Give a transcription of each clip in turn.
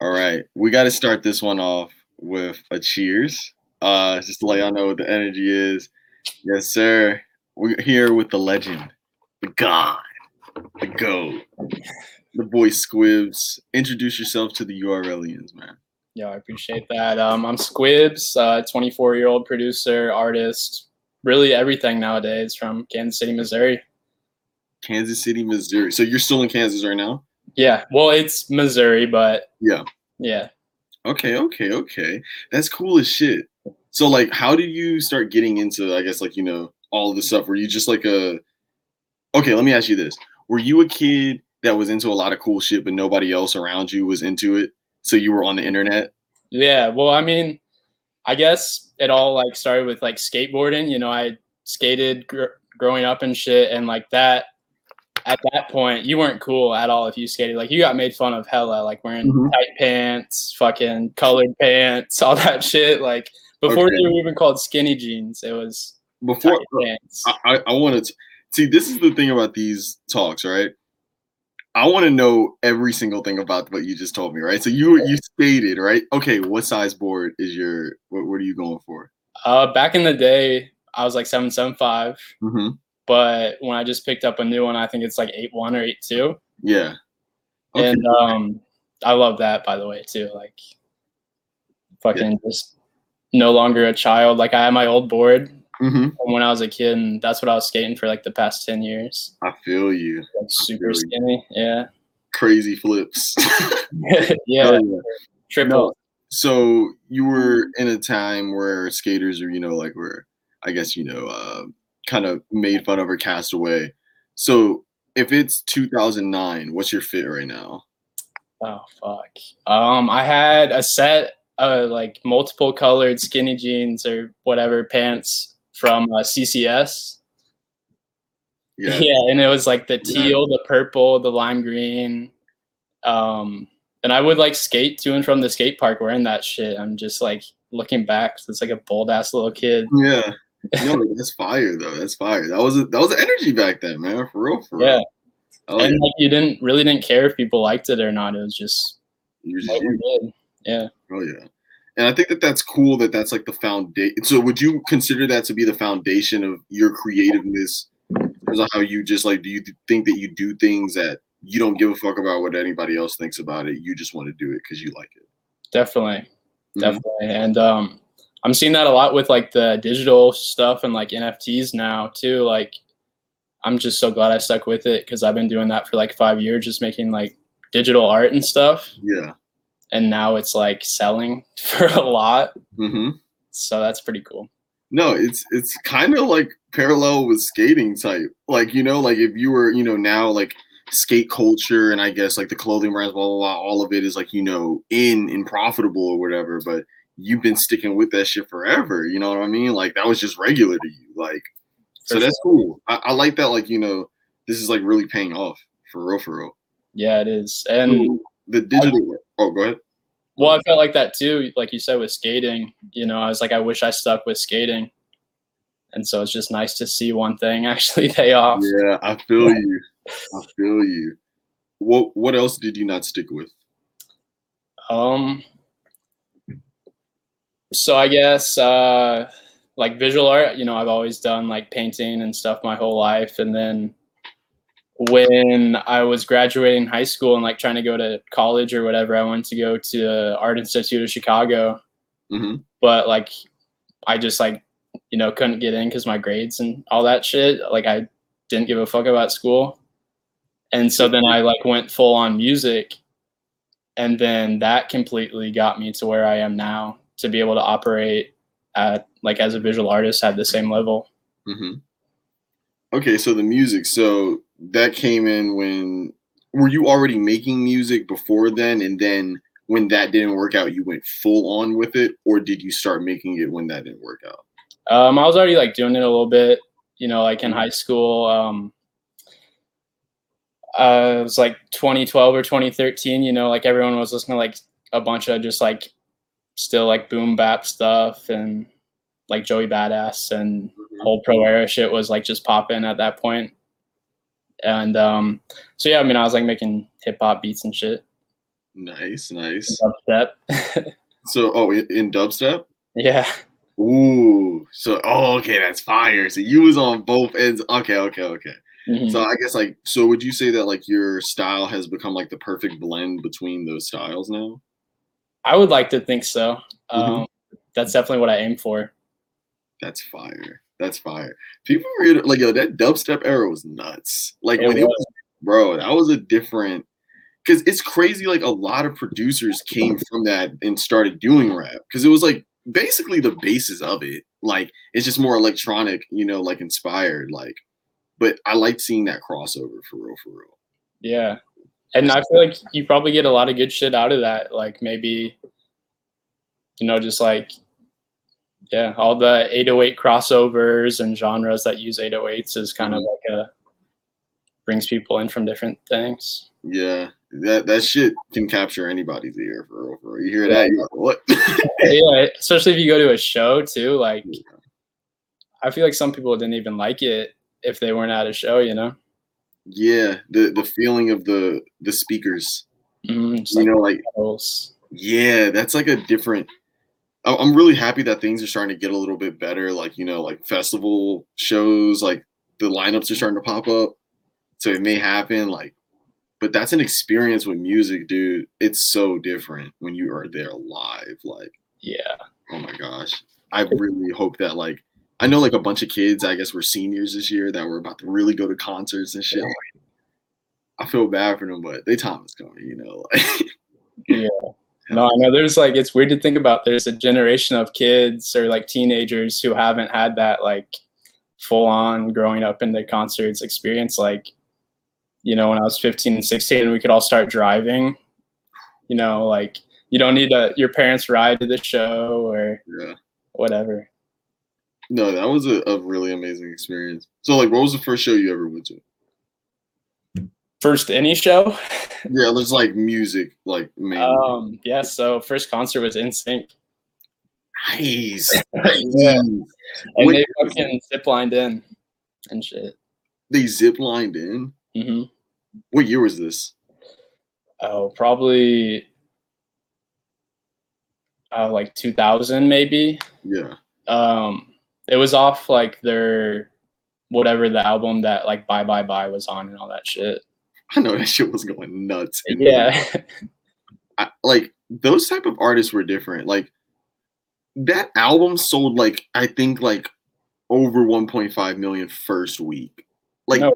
All right, we got to start this one off with a cheers. Uh, just to let y'all know what the energy is. Yes, sir. We're here with the legend, the god, the goat, the boy Squibs. Introduce yourself to the URLians, man. Yeah, I appreciate that. Um, I'm Squibs, 24 year old producer, artist, really everything nowadays from Kansas City, Missouri. Kansas City, Missouri. So you're still in Kansas right now? Yeah. Well, it's Missouri, but Yeah. yeah. Okay, okay, okay. That's cool as shit. So like how did you start getting into I guess like, you know, all of the stuff? Were you just like a Okay, let me ask you this. Were you a kid that was into a lot of cool shit but nobody else around you was into it? So you were on the internet? Yeah. Well, I mean, I guess it all like started with like skateboarding. You know, I skated gr- growing up and shit, and like that. At that point, you weren't cool at all if you skated. Like you got made fun of hella, like wearing Mhm. tight pants, fucking colored pants, all that shit. Like before Okay. they were even called skinny jeans, it was Before tight pants. I, I, I want to see. This is the thing about these talks, right? I want to know every single thing about what you just told me, right? So you you stated, right? Okay, what size board is your? What, what are you going for? Uh, back in the day, I was like seven seven five, Mm-hmm. But when I just picked up a new one, I think it's like eight one or eight two. Yeah. Okay. And um, I love that by the way too. Like, fucking just no longer a child. Like I had my old board hmm when I was a kid, and that's what I was skating for like the past ten years. I feel you. Like super Really? skinny. Yeah. Crazy flips. yeah. Hell yeah. Triple. So you were in a time where skaters are, you know, like were, I guess, you know, uh, kind of made fun of or cast away. So if it's 2009, what's your fit right now? Oh fuck. Um, I had a set of like multiple colored skinny jeans or whatever pants from uh, CCS. Yeah. Yeah, and it was like the Yeah. teal, the purple, the lime green. Um, and I would like skate to and from the skate park wearing that shit. I'm just like looking back, so it's like a bold ass little kid. Yeah. No, that's fire though. That's fire. That was a, that was energy back then, man. For real, for real. Yeah, Oh, and yeah. like you didn't really didn't care if people liked it or not. It was just just you. Yeah. Oh yeah, and I think that that's cool. That that's like the foundation. So would you consider that to be the foundation of your creativeness? Because how you just like, do you think that you do things that you don't give a fuck about what anybody else thinks about it? You just want to do it because you like it. Definitely. Mhm. definitely and um i'm seeing that a lot with like the digital stuff and like nfts now too like i'm just so glad i stuck with it because i've been doing that for like five years just making like digital art and stuff Yeah. and now it's like selling for a lot hmm so that's pretty cool No, it's it's kind of like parallel with skating type. Like you know, like if you were you know now like skate culture and I guess like the clothing brands, blah blah blah, all of it is like you know in and profitable or whatever. But you've been sticking with that shit forever. You know what I mean? Like that was just regular to you. Like so For that's cool. I, I like that. Like you know, this is like really paying off for real, for real. yeah it is and the digital. Oh, go ahead. well i felt like that too like you said with skating you know i was like i wish i stuck with skating and so it's just nice to see one thing actually pay off Yeah, I feel you. I feel you. What What else did you not stick with? Um. So I guess uh, like visual art, you know, I've always done like painting and stuff my whole life, and then when I was graduating high school and like trying to go to college or whatever, I went to go to Art Institute of Chicago, hmm but like I just like you know couldn't get in because my grades and all that shit. Like I didn't give a fuck about school, and so then I like went full on music, and then that completely got me to where I am now to be able to operate at like as a visual artist at the same level. hmm Okay, so the music. So that came in when were you already making music before then, and then when that didn't work out, you went full on with it, or did you start making it when that didn't work out? Um, I was already like doing it a little bit, you know, like in high school. Um, uh, it was like 2012 or 2013. You know, like everyone was listening to like a bunch of just like still like boom bap stuff and like Joey Badass and whole pro era shit was like just popping at that point. And um, so yeah, I mean, I was like making hip hop beats and shit. Nice, nice. dubstep. So, oh, in, in dubstep. yeah. Ooh, so oh, okay, that's fire. So you was on both ends. Okay, okay, okay. Mhm. So I guess like, so would you say that like your style has become like the perfect blend between those styles now? I would like to think so. Mhm. Um, that's definitely what I aim for. That's fire. That's fire. People read like yo, that dubstep era was nuts. Like It when it was. was, bro, that was a different. Because it's crazy. Like a lot of producers came from that and started doing rap. Because it was like basically the basis of it. Like it's just more electronic, you know, like inspired. Like, but I like seeing that crossover for real, for real. Yeah. And I feel like you probably get a lot of good shit out of that. Like maybe, you know, just like, yeah, all the 808 crossovers and genres that use 808s is kind of mm-hmm. like a, brings people in from different things. Yeah, that that shit can capture anybody's ear for real, for real. You hear that? You're like, what? yeah, especially if you go to a show too. Like, I feel like some people didn't even like it if they weren't at a show, you know? Yeah, the the feeling of the the speakers. Mm-hmm, just You like know, like. Yeah, that's like a different. I'm really happy that things are starting to get a little bit better. Like you know, like festival shows, like the lineups are starting to pop up, so it may happen. Like, but that's an experience with music, dude. It's so different when you are there live. Like, Yeah. oh my gosh, I really hope that like I know like a bunch of kids. I guess were seniors this year that were about to really go to concerts and shit. Like, I feel bad for them, but they time is coming. You know, like. No, I know there's like it's weird to think about. There's a generation of kids or like teenagers who haven't had that like full on growing up in the concerts experience. Like, you know, when I was 15 and 16 we could all start driving, you know, like you don't need a your parents ride to the show or yeah. whatever. No, that was a, a really amazing experience. So, like, what was the first show you ever went to? First any show? Yeah, there's like music, like mainly. Um, yeah, so first concert was NSYNC. nice. yeah. And Wait, they fucking zip lined in and shit. they zip lined in. hmm What year was this? Oh, probably uh, like 2000 maybe. Yeah. Um, it was off like their whatever the album that like Bye Bye Bye was on and all that shit. I know that shit was going nuts. Yeah, I, like those type of artists were different. Like that album sold like I think like over 1.5 million first week. Like no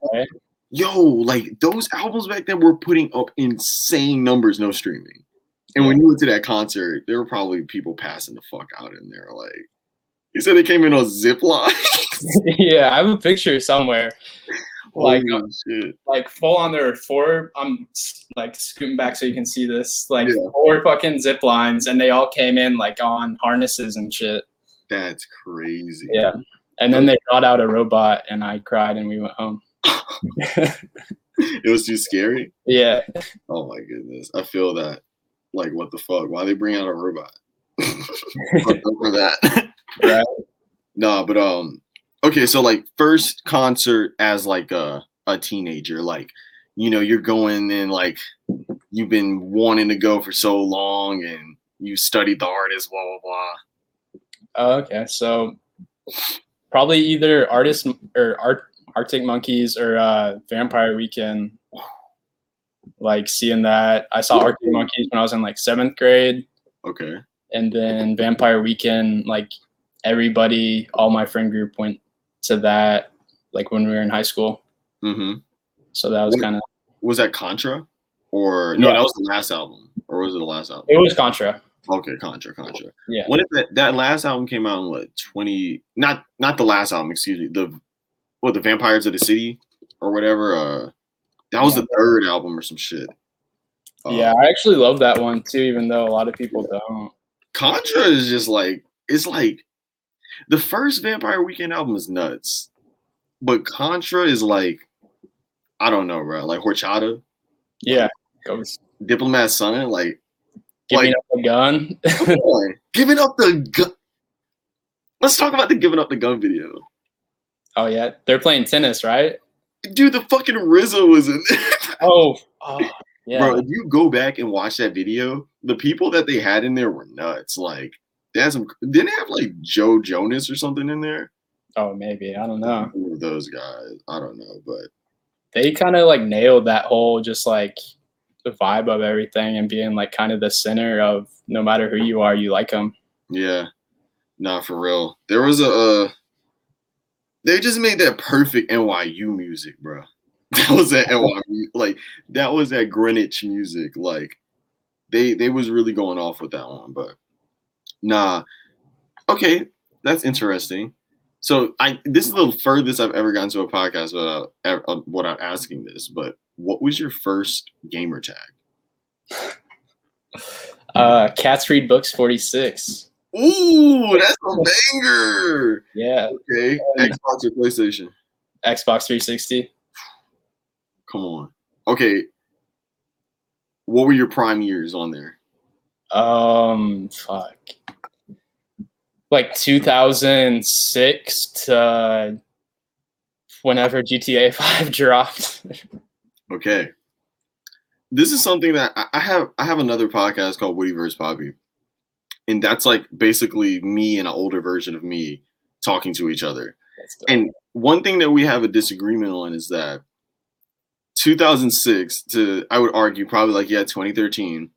yo, like those albums back then were putting up insane numbers, no streaming. And when you went to that concert, there were probably people passing the fuck out in there. Like you said, they came in on zip line. yeah, I have a picture somewhere. Like, Holy shit. like full on there were four. I'm like scooting back so you can see this. Like Yeah. four fucking zip lines, and they all came in like on harnesses and shit. That's crazy. Yeah. And then they brought out a robot, and I cried, and we went home. It was too scary. Yeah. Oh my goodness. I feel that. Like, what the fuck? Why they bring out a robot? For that. Right. no, but um, okay. So like, first concert as like a a teenager, like, you know, you're going and like you've been wanting to go for so long, and you studied the artist, blah blah blah. Oh, okay. So probably either artist or art Arctic Monkeys or uh, Vampire Weekend. Like seeing that, I saw Arctic Monkeys when I was in like seventh grade, Okay. and then Vampire Weekend. Like everybody, all my friend group went to that. Like when we were in high school, Mm-hmm. so that was kind of Was that Contra, or no? Yeah. That was the last album, or was it the last album? it was Contra. Okay, Contra, Contra. Yeah. When that, that last album came out in what twenty? Not not the last album. Excuse me. The what the Vampires of the City or whatever. Uh, that was the third album or some shit. Uh, yeah, I actually love that one too, even though a lot of people don't. Contra is just like it's like the first Vampire Weekend album is nuts, but Contra is like I don't know, bro. Like Horchata, Yeah, goes Diplomat's Son, like giving Like- up the gun. come on, giving up the gun. Let's talk about the giving up the gun video. oh yeah, they're playing tennis, right? Dude, the fucking RZA was in there. Oh, oh Yeah. Bro, if you go back and watch that video, the people that they had in there were nuts. Like, they had some. Didn't they have like Joe Jonas or something in there? Oh, maybe. I don't know. Who those guys? I don't know, but They kind of like nailed that whole just like the vibe of everything and being like kind of the center of no matter who you are, you like them. yeah, not for real. There was a. Uh, they just made that perfect NYU music, bro. That was that NYU, like that was that Greenwich music. Like they they was really going off with that one, but nah. Okay, that's interesting. So I this is the furthest I've ever gotten to a podcast without, uh, without asking this. But what was your first gamer tag? Uh, Cats read books 46. Ooh, that's a banger. Yeah. Okay, Xbox or PlayStation? Xbox 360. Come on. Okay. What were your prime years on there? Um, fuck. Like 2006 to whenever GTA 5 dropped. Okay. This is something that I have I have another podcast called Woody vs. Poppy. And that's like basically me and an older version of me talking to each other. And one thing that we have a disagreement on is that 2006 to I would argue probably like yeah 2013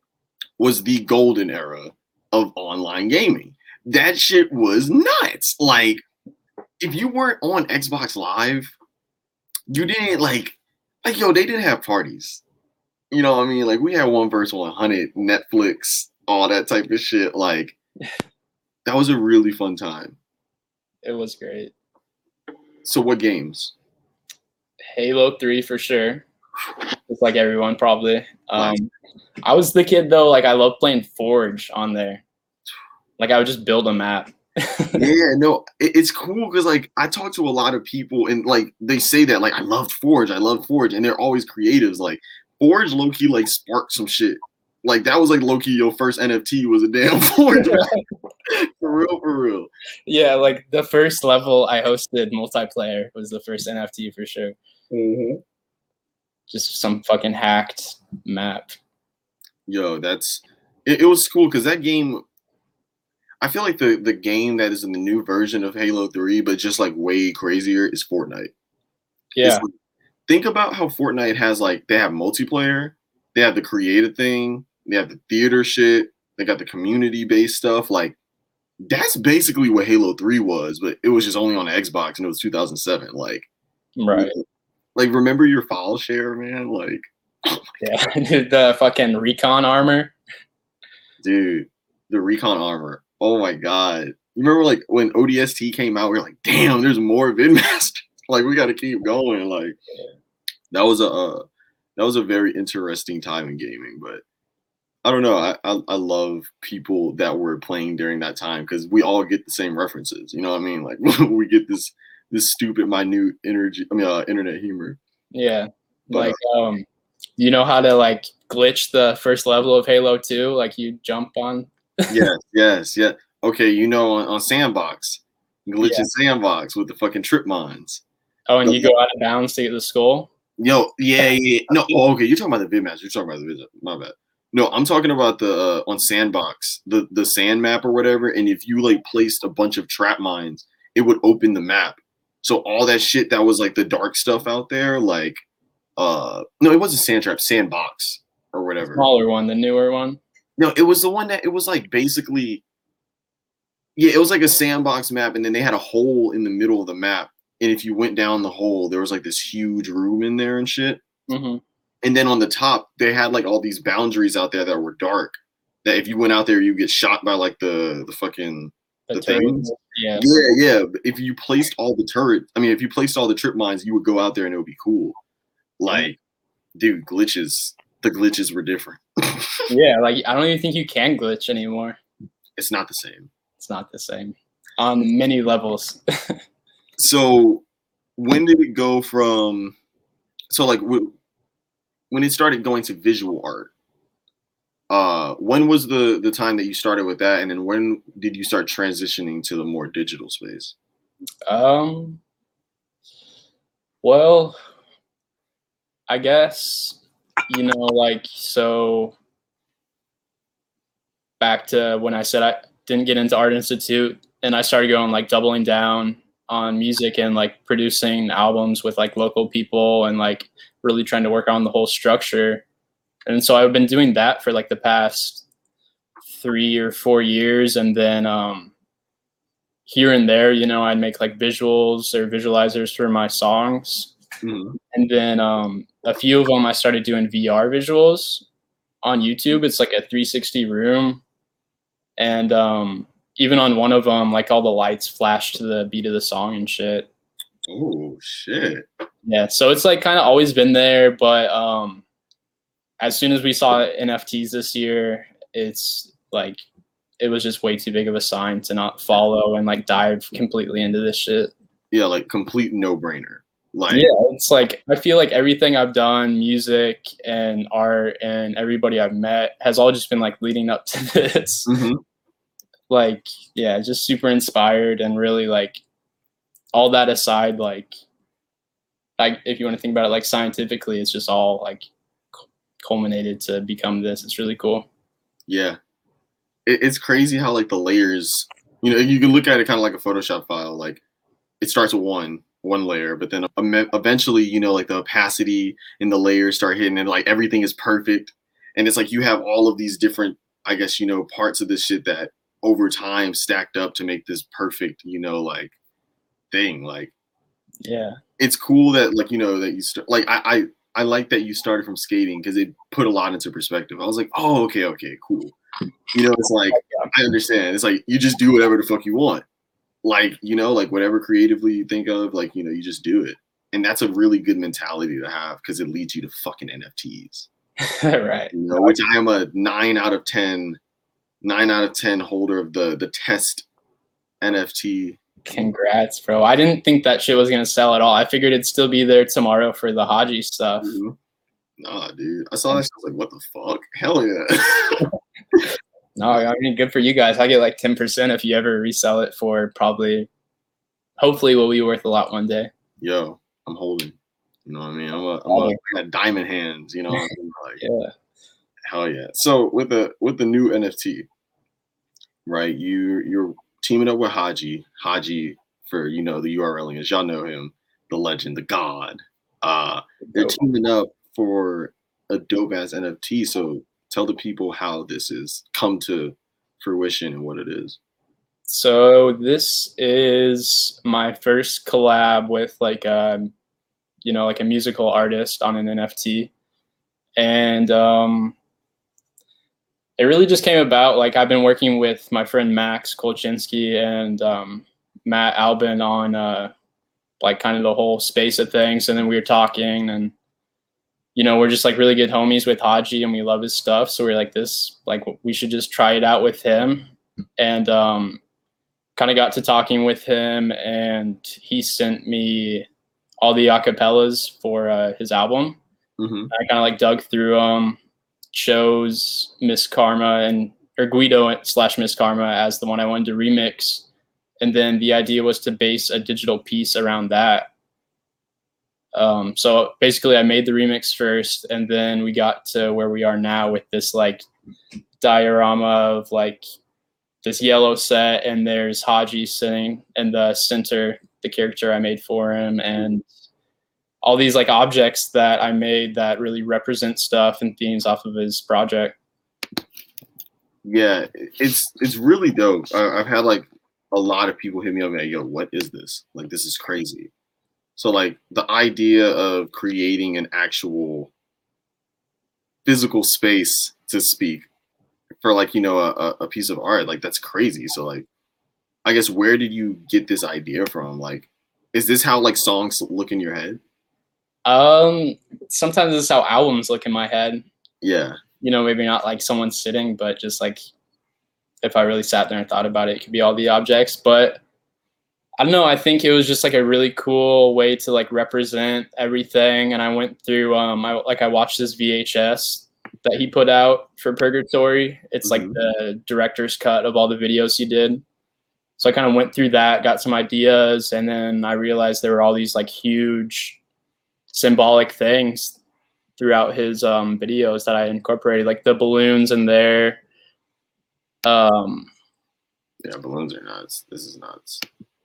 was the golden era of online gaming. That shit was nuts. Like if you weren't on Xbox Live, you didn't like like yo they didn't have parties. You know what I mean? Like we had one versus 100, Netflix, all that type of shit. Like that was a really fun time. it was great. So what games? Halo 3 for sure. Just like everyone probably. Um, I was the kid though, like I love playing Forge on there. Like I would just build a map. yeah, no, it, it's cool because like I talk to a lot of people and like they say that like I loved Forge, I love Forge, and they're always creatives. Like Forge low key like sparked some shit. Like that was like low key your first NFT was a damn Forge. for real, for real. yeah, like the first level I hosted multiplayer was the first NFT for sure. Mm-hmm. Just some fucking hacked map. Yo, that's it, it was cool because that game I feel like the the game that is in the new version of Halo 3, but just like way crazier is Fortnite. Yeah. Like- think about how Fortnite has like they have multiplayer, they have the creative thing, they have the theater shit, they got the community based stuff. Like that's basically what Halo 3 was, but it was just only on Xbox and it was 2007. Like, Right. like remember your file share, man? Like, Yeah. the fucking recon armor. dude, the recon armor. Oh my god. You remember like when ODST came out, we are like, damn, there's more Vidmaster. like we gotta keep going. Like that was a uh, that was a very interesting time in gaming, but I don't know. I, I, I love people that were playing during that time because we all get the same references. You know what I mean? Like we get this this stupid minute energy. I mean, uh, internet humor. Yeah. But, Like um you know how to like glitch the first level of Halo 2? Like you jump on yes, yes, yeah. Okay, you know on, on Sandbox, glitch Yeah. in Sandbox with the fucking trip mines. Oh, and you go out of bounds to get the skull? Yo, yeah, yeah. No, oh, okay. You're talking about the Vidmaster. You're talking about the Vid. My bad. No, I'm talking about the uh, on Sandbox, the the sand map or whatever. And if you like placed a bunch of trap mines, it would open the map. So all that shit that was like the dark stuff out there, like uh no, it wasn't sand trap, sandbox or whatever. Smaller one, the newer one. No, it was the one that it was like basically yeah, it was like a sandbox map, and then they had a hole in the middle of the map. And if you went down the hole, there was like this huge room in there and shit. hmm And then on the top, they had like all these boundaries out there that were dark. That if you went out there, you get shot by like the the fucking The The things? Yeah. yeah yeah. If you placed all the turret, I mean, if you placed all the trip mines, you would go out there and it would be cool. Like, dude, glitches. The glitches were different. Yeah, like I don't even think you can glitch anymore. It's not the same. It's not the same on many levels. So, when did it go from? So like when it started going to visual art. Uh, when was the the time that you started with that, and then when did you start transitioning to the more digital space? um, well, I guess you know, like so back to when I said I didn't get into Art Institute and I started going like doubling down on music and like producing albums with like local people and like really trying to work on the whole structure. And so I've been doing that for like the past three or four years. And then um, here and there, you know, I'd make like visuals or visualizers for my songs. Mhm. And then um, a few of them I started doing VR visuals on YouTube. It's like a 360 room. And um, even on one of them, like all the lights flash to the beat of the song and shit. Oh shit. Yeah, so it's like kind of always been there, but um, as soon as we saw NFTs this year, it's like it was just way too big of a sign to not follow and like dive completely into this shit. Yeah, like complete no brainer. Like Yeah, it's like I feel like everything I've done, music and art, and everybody I've met has all just been like leading up to this. mhm. like, yeah, just super inspired and really like all that aside, like, like if you want to think about it like scientifically, it's just all like culminated to become this. It's really cool. Yeah. It, it's crazy how like the layers, you know, you can look at it kind of like a Photoshop file. Like it starts with one one layer, but then eventually, you know, like the opacity and the layers start hitting, and like everything is perfect. And it's like you have all of these different, I guess, you know, parts of this shit that over time stacked up to make this perfect, you know, like thing. Like Yeah, it's cool that like you know that you start like I I, I like that you started from skating because it put a lot into perspective. I was like, oh okay okay cool. You know, it's like I understand. It's like you just do whatever the fuck you want. Like you know, like whatever creatively you think of, like you know, you just do it. And that's a really good mentality to have because it leads you to fucking NFTs. right. You know, which I am a nine out of ten, nine out of ten holder of the the test NFT. Congrats, bro. I didn't think that shit was gonna sell at all. I figured it'd still be there tomorrow for the Haji stuff. Mhm. Nah, dude. I saw that. shit, I was like, what the fuck? Hell yeah. No, I mean, good for you guys. I get like ten percent if you ever resell it for probably, hopefully, will be worth a lot one day. Yo, I'm holding. You know what I mean? I'm a, I'm a, I got diamond hands. You know, I mean? like Yeah. hell yeah. So with the with the new NFT, right? You you're teaming up with Haji. Haji for you know the URL is y'all know him, the legend, the god. Uh, they're teaming up for a dope ass NFT. So tell the people how this has come to fruition and what it is. So this is my first collab with like a, you know, like a musical artist on an NFT, and um, it really just came about. Like I've been working with my friend Max Kolchinsky and um, Matt Albin on uh, like kind of the whole space of things, and then we were talking and. You know, we're just like really good homies with Haji and we love his stuff. So we're like this, like we should just try it out with him. And um, kind of got to talking with him and he sent me all the acapellas for uh, his album Mm-hmm. i kind of like dug through them chose miss karma and or guido slash miss karma as the one i wanted to remix and then the idea was to base a digital piece around that um, so basically i made the remix first and then we got to where we are now with this like diorama of like this yellow set and there's Haji sitting in the center, the character I made for him, and all these like objects that I made that really represent stuff and themes off of his project. Yeah, it's it's really dope. I, I've had like a lot of people hit me up and like, yo, what is this? Like, this is crazy. So like the idea of creating an actual physical space to speak for like you know a, a- piece of art like that's crazy so like i guess where did you get this idea from like is this how like songs look in your head Um, sometimes this is how albums look in my head. yeah You know, maybe not like someone sitting, but just like if I really sat there and thought about it, it could be all the objects. But I don't know. I think it was just like a really cool way to like represent everything. And I went through, um, I like I watched this VHS that he put out for Purgatory. It's like Mhm. the director's cut of all the videos he did. So I kind of went through that, got some ideas, and then I realized there were all these like huge symbolic things throughout his um, videos that I incorporated, like the balloons in there. Um, Yeah, balloons are nuts. This is nuts.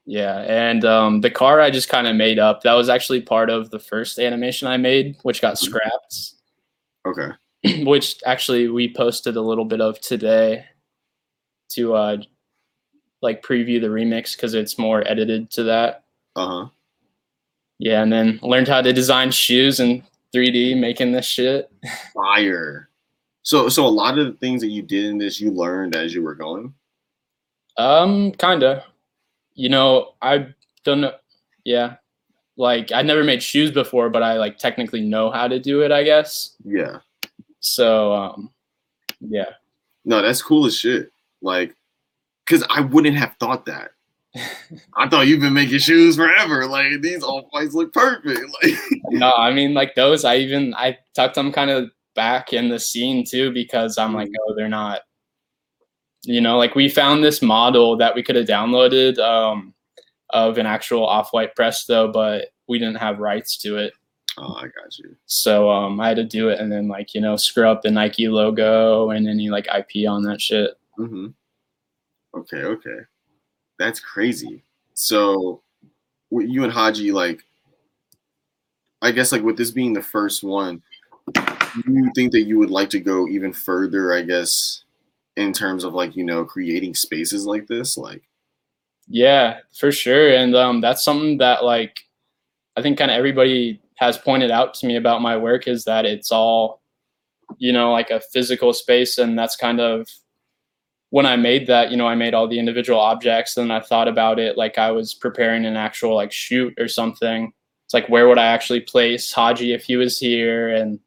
Yeah, and um, the car I just kind of made up. That was actually part of the first animation I made, which got scrapped. Okay. which actually we posted a little bit of today to uh like preview the remix because it's more edited to that. Uh huh. Yeah, and then learned how to design shoes in 3D, making this shit. Fire. So so a lot of the things that you did in this, you learned as you were going. Um, kinda. You know, I don't know. Yeah, like I never made shoes before, but I like technically know how to do it. I guess. Yeah. So, um, yeah. No, that's cool as shit. Like, cause I wouldn't have thought that. I thought you've been making shoes forever. Like these all whites look perfect. Like no, I mean like those. I even I tucked them kind of back in the scene too because I'm like, oh, they're not. You know, like we found this model that we could have downloaded um, of an actual off-white press though but we didn't have rights to it. Oh, I got you. So um, I had to do it and then like you know screw up the Nike logo and any like IP on that shit. Mm-hmm. Okay, okay. That's crazy. So you and Haji, like I guess like with this being the first one, do you think that you would like to go even further, I guess, in terms of like, you know, creating spaces like this? Like Yeah, for sure. And um, that's something that like I think kind of everybody has pointed out to me about my work is that it's all, you know, like a physical space, and that's kind of when I made that. You know, I made all the individual objects, and I thought about it like I was preparing an actual like shoot or something. It's like where would I actually place Haji if he was here, and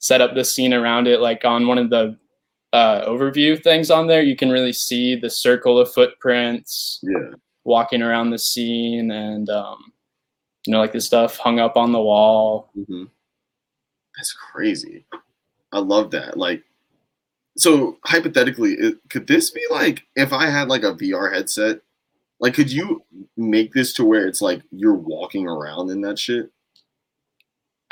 set up the scene around it. Like on one of the uh, overview things on there, you can really see the circle of footprints yeah. walking around the scene and um, you know like the stuff hung up on the wall hmm That's crazy. I love that. Like, so hypothetically, it, could this be like if I had like a VR headset? Like, could you make this to where it's like you're walking around in that shit?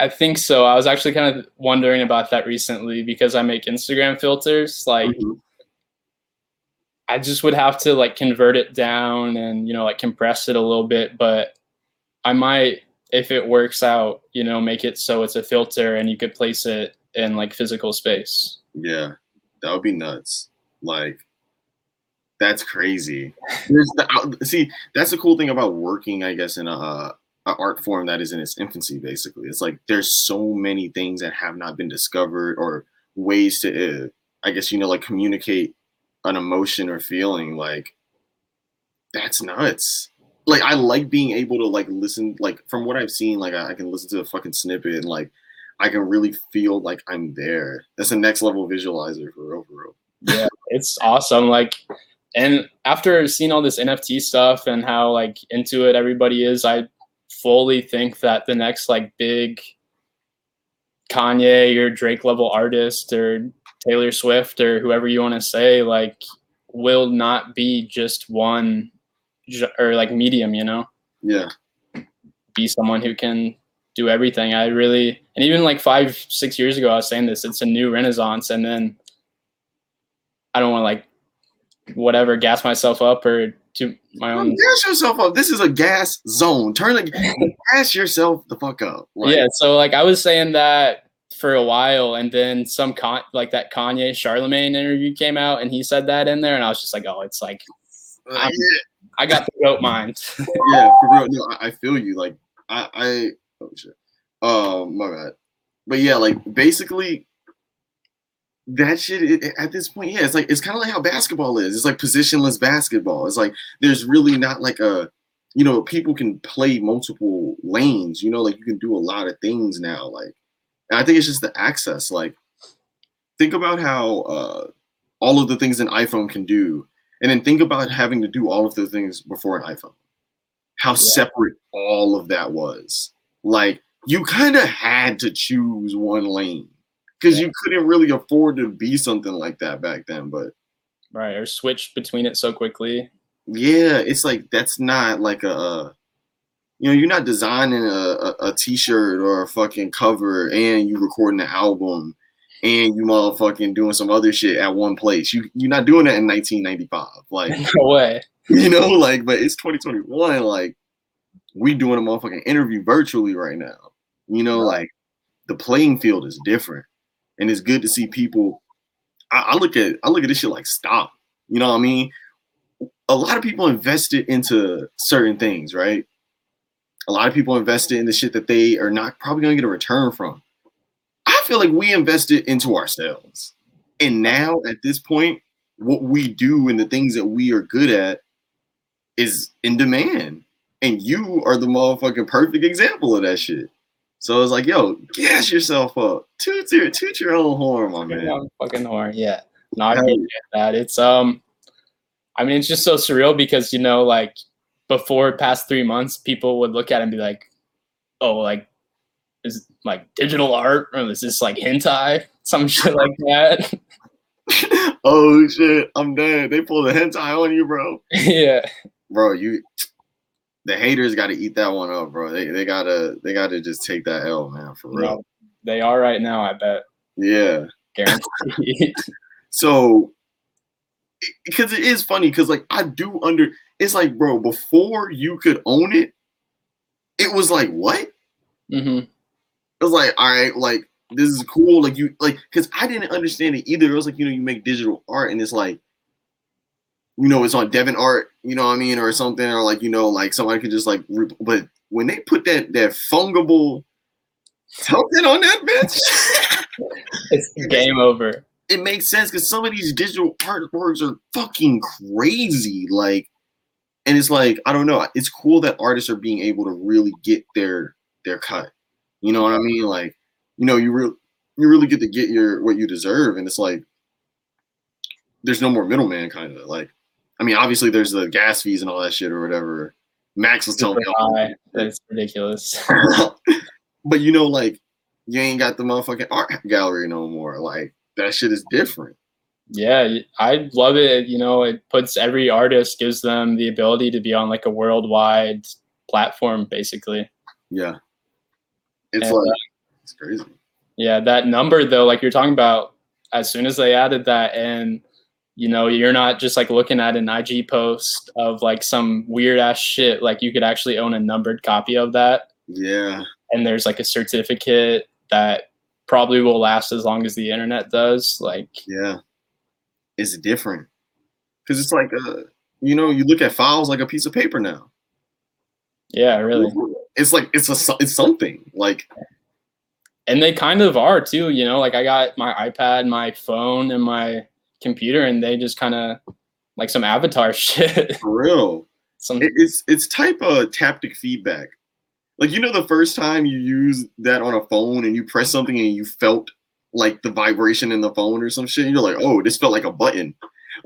I think so i was actually kind of wondering about that recently because i make instagram filters like Mhm. i just would have to like convert it down and you know like compress it a little bit but i might if it works out you know make it so it's a filter and you could place it in like physical space Yeah, that would be nuts. Like, that's crazy. There's the see, that's the cool thing about working, I guess, in a, uh, a art form that is in its infancy. Basically, it's like there's so many things that have not been discovered or ways to, uh, I guess, you know, like communicate an emotion or feeling. Like, that's nuts. Like, I like being able to like listen. Like from what I've seen, like I, I can listen to a fucking snippet and like I can really feel like I'm there. That's the next level visualizer for real, for real. yeah it's awesome like and after seeing all this nft stuff and how like into it everybody is i fully think that the next like big kanye or drake level artist or taylor swift or whoever you want to say like will not be just one or like medium you know Yeah, be someone who can do everything. I really, and even like five, six years ago, I was saying this, it's a new renaissance. And then I don't want to like whatever gas myself up or to my own. gas yourself up. This is a gas zone. Turn the gas yourself the fuck up. Like, yeah. So like I was saying that for a while and then some con like that Kanye Charlemagne interview came out and he said that in there and I was just like, oh, it's like, uh, I got the goat mind. yeah, for real. No, I, I feel you. Like I, I oh shit. Um, my bad. But yeah, like basically, that shit it, it- at this point, yeah, it's like it's kind of like how basketball is. It's like positionless basketball. It's like there's really not like a, you know, people can play multiple lanes. You know, like you can do a lot of things now. Like, I think it's just the access. Like, think about how uh, all of the things an iPhone can do, and then think about having to do all of those things before an iPhone how separate all of that was. Like you kind of had to choose one lane because you couldn't really afford to be something like that back then. But right. Or switch between it so quickly. yeah, it's like that's not like a uh, you know, you're not designing a, a, a t-shirt or a fucking cover and you recording an album and you motherfucking doing some other shit at one place. You you're not doing that in 1995. Like no way. You know, like, but it's 2021. Like, we doing a motherfucking interview virtually right now. You know, like the playing field is different. And it's good to see people. I, I look at I look at this shit like stop. You know what I mean? A lot of people invested into certain things, right? A lot of people invested in the shit that they are not probably gonna get a return from. I feel like we invested into ourselves. And now at this point, what we do and the things that we are good at is in demand. And you are the motherfucking perfect example of that shit. So it's like, yo, gas yourself up. Toot your toot your own horn, my man. Yeah, fucking horn, yeah. No, I get that. It's um I mean it's just so surreal because you know, like before past three months, people would look at it and be like, Oh, like is like digital art or is this like hentai? Some shit like that. oh shit, I'm dead. They pulled a hentai on you, bro. yeah. Bro, you the haters gotta eat that one up, bro. They they gotta they gotta just take that L, man, for real. No, they are right now, I bet. Yeah. Guaranteed. so because it is funny, because like I do under it's like, bro, before you could own it, it was like, what? Mm-hmm. It was like, all right, like this is cool. Like you like because I didn't understand it either. It was like, you know, you make digital art and it's like, you know, it's on DeviantArt, you know what I mean, or something, or like, you know, like somebody could just like but when they put that that fungible token on that bitch, it's game over. It makes sense because some of these digital artworks are fucking crazy. Like, and it's like, I don't know. It's cool that artists are being able to really get their their cut. You know what I mean? Like, you know, you really you really get to get your what you deserve, and it's like there's no more middleman, kind of like. I mean, obviously there's the gas fees and all that shit or whatever. Max was telling me. That's ridiculous. but you know, like you ain't got the motherfucking art gallery no more. Like that shit is different. Yeah, I love it. You know, it puts every artist gives them the ability to be on like a worldwide platform, basically. Yeah, it's and, like uh, it's crazy. Yeah, that number though, like you're talking about, as soon as they added that, and you know, you're not just like looking at an IG post of like some weird ass shit. Like you could actually own a numbered copy of that. Yeah. And there's like a certificate that probably will last as long as the internet does. Like, yeah, it's different because it's like, uh, you know, you look at files like a piece of paper now. Yeah, really. It's like it's a it's something like and they kind of are too you know like i got my ipad my phone and my computer and they just kind of like some avatar shit. For real. Some it's it's type of taptic feedback. Like you know the first time you use that on a phone and you press something and you felt like the vibration in the phone or some shit you're like oh this felt like a button.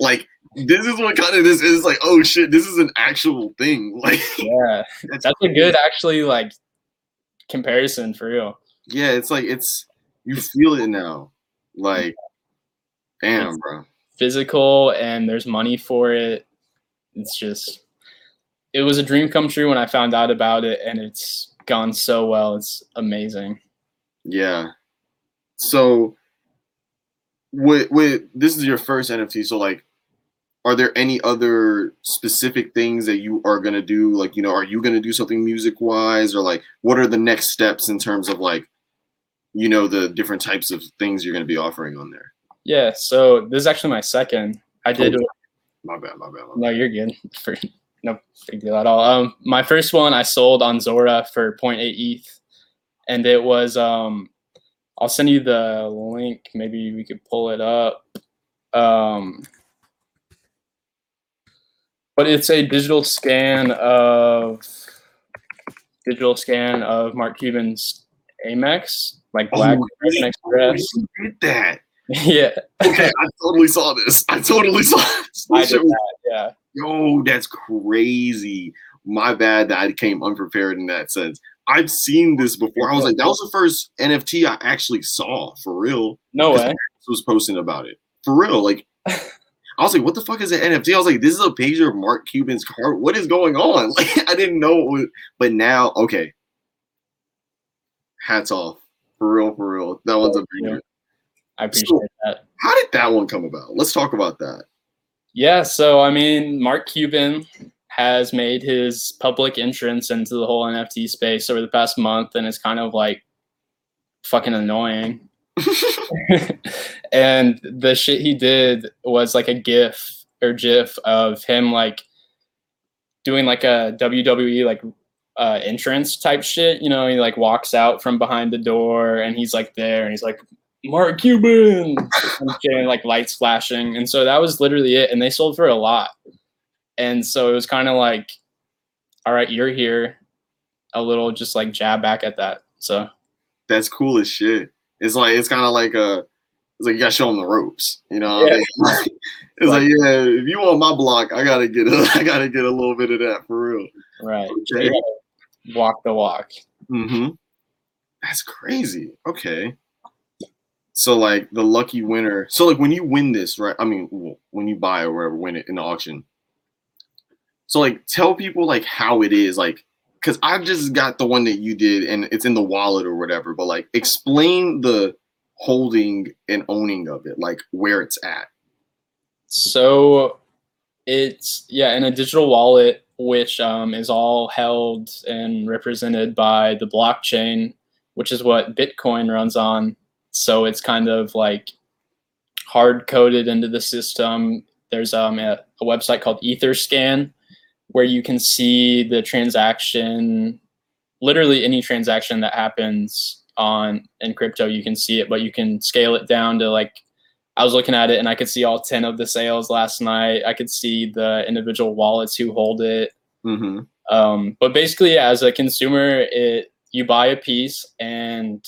Like this is what kind of this is like oh shit this is an actual thing. Like yeah. that's, that's a good actually like comparison for real. Yeah it's like it's you feel it now. Like damn it's bro. physical and there's money for it. It's just it was a dream come true when i found out about it and it's gone so well. It's amazing. Yeah. So with with this is your first nft so like are there any other specific things that you are going to do? Like you know are you going to do something music wise or like what are the next steps in terms of like you know the different types of things you're going to be offering on there yeah so this is actually my second i did oh, my bad my bad, my bad. no you're good for no big deal at all um my first one i sold on zora for 0.8 eth and it was um i'll send you the link maybe we could pull it up um but it's a digital scan of digital scan of Mark Cuban's Amex, like Black oh, Express. did that. yeah. okay, I totally saw this. I totally saw this. I did that, yeah. Yo, that's crazy. My bad that I came unprepared in that sense. I've seen this before. I was like, that was the first NFT I actually saw for real. No way. Was posting about it for real. Like I was like, what the fuck is an NFT? I was like, this is a page of Mark Cuban's card. What is going on? Like, I didn't know. Was, but now, okay. Hats off. For real, for real. That one's a big I appreciate so, that. How did that one come about? Let's talk about that. Yeah, so I mean, Mark Cuban has made his public entrance into the whole NFT space over the past month, and it's kind of like fucking annoying. and the shit he did was like a GIF or GIF of him like doing like a WWE like uh, entrance type shit. You know, he like walks out from behind the door and he's like there and he's like Mark Cuban and like lights flashing. And so that was literally it. And they sold for a lot. And so it was kind of like, all right, you're here. A little just like jab back at that. So that's cool as shit. It's like it's kind of like a it's like you gotta show them the ropes, you know. Yeah. it's like, like, yeah, if you want my block, I gotta get a I gotta get a little bit of that for real. Right. Okay. Walk the walk. Mm-hmm. That's crazy. Okay. So like the lucky winner. So like when you win this, right? I mean, when you buy or whatever, win it in the auction. So like tell people like how it is, like because I've just got the one that you did and it's in the wallet or whatever. But like explain the holding and owning of it, like where it's at. So it's yeah in a digital wallet, which um, is all held and represented by the blockchain, which is what Bitcoin runs on so it's kind of like hard coded into the system. There's um, a, a website called Etherscan where you can see the transaction, literally any transaction that happens on in crypto, you can see it, but you can scale it down to like I was looking at it and I could see all 10 of the sales last night. I could see the individual wallets who hold it. Mm-hmm. Um, but basically, as a consumer, it you buy a piece and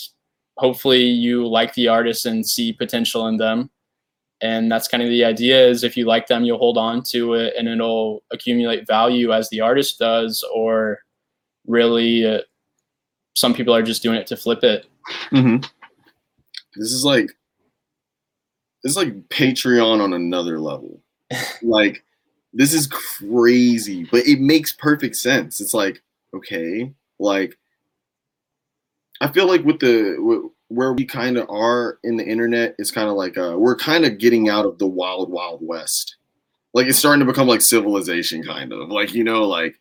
hopefully you like the artist and see potential in them. And that's kind of the idea is if you like them you'll hold on to it and it'll accumulate value as the artist does or really uh, some people are just doing it to flip it. Mm-hmm. this is like this is like patreon on another level. Like this is crazy but it makes perfect sense. It's like okay like I feel like with the where we kind of are in the internet, it's kind of like uh, we're kind of getting out of the wild, wild west. Like it's starting to become like civilization, kind of like you know, like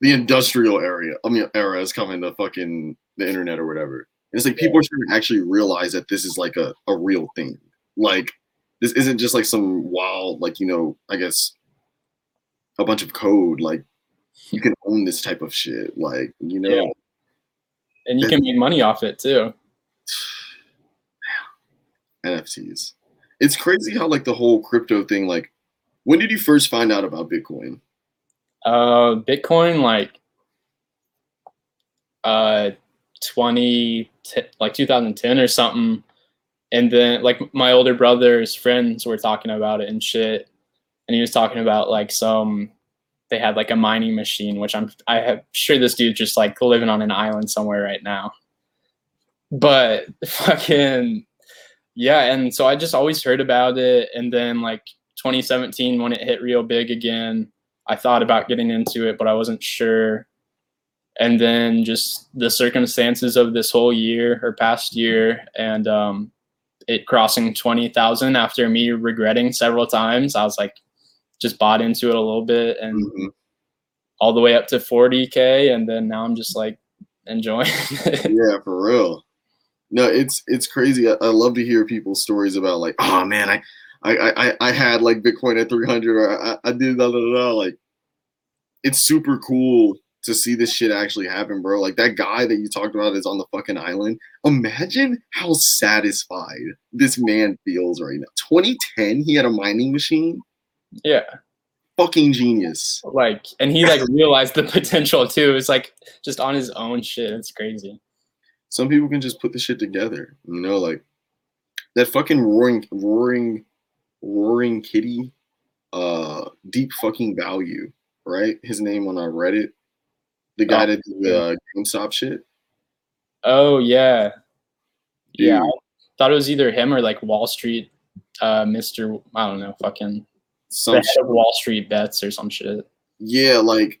the industrial area. I mean, era is coming to fucking the internet or whatever. And it's like people are starting to actually realize that this is like a, a real thing. Like this isn't just like some wild, like you know, I guess a bunch of code. Like you can own this type of shit. Like you know. Yeah and you can make money off it too. NFTs. It's crazy how like the whole crypto thing. Like, when did you first find out about Bitcoin? Uh, Bitcoin like uh 20 like 2010 or something and then like my older brother's friends were talking about it and shit and he was talking about like some they had like a mining machine, which I'm I have sure this dude just like living on an island somewhere right now. But fucking yeah, and so I just always heard about it, and then like 2017 when it hit real big again, I thought about getting into it, but I wasn't sure. And then just the circumstances of this whole year or past year, and um, it crossing 20,000 after me regretting several times, I was like, just bought into it a little bit and mm-hmm. all the way up to 40k and then now i'm just like enjoying it. Yeah for real. No it's it's crazy. I, I, love to hear people's stories about like oh man i i i, I had like bitcoin at 300 or i, I did da, da, da, da. like it's super cool to see this shit actually happen bro. Like that guy that you talked about is on the fucking island. Imagine how satisfied this man feels right now. 2010 he had a mining machine yeah. Fucking genius. Like, and he like realized the potential too. It's like just on his own shit. It's crazy. Some people can just put the shit together, you know, like that fucking roaring, roaring, roaring kitty, uh, deep fucking value, right? His name on our Reddit, the guy oh, that did the uh, GameStop shit. Oh yeah, Dude. yeah. I thought it was either him or like Wall Street, uh, Mister. I don't know, fucking some the shit. head of Wall Street bets or some shit. Yeah, like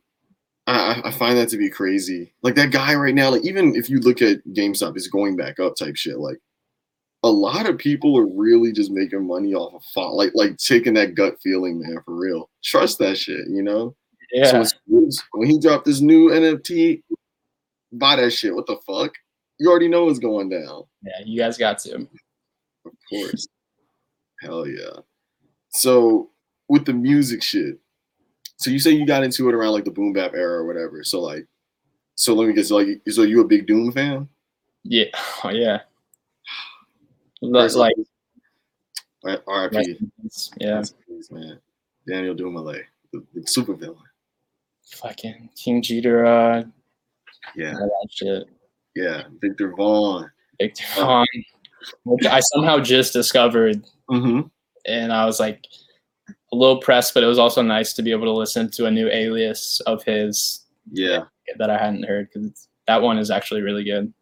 I, I find that to be crazy. Like that guy right now, like even if you look at GameStop, it's going back up type shit. Like a lot of people are really just making money off of font, like like taking that gut feeling, man, for real. Trust that shit, you know. Yeah, So when he dropped this new NFT, buy that shit. What the fuck? You already know what's going down. yeah, you guys got to. Of course. Hell yeah. So with the music shit, so you say you got into it around like the boom bap era or whatever. So like, so let me guess, like, so you a big Doom fan? Yeah, oh, yeah. That's like, rest R.I.P. yeah, Rest in peace, man. Daniel Dumile, the, the super villain. fucking King Geedorah, Yeah, that shit. yeah. Victor Vaughn. Victor Vaughn, which I somehow just discovered, Mm-hmm. and I was like a little pressed, but it was also nice to be able to listen to a new alias of his Yeah. that I hadn't heard because that one is actually really good.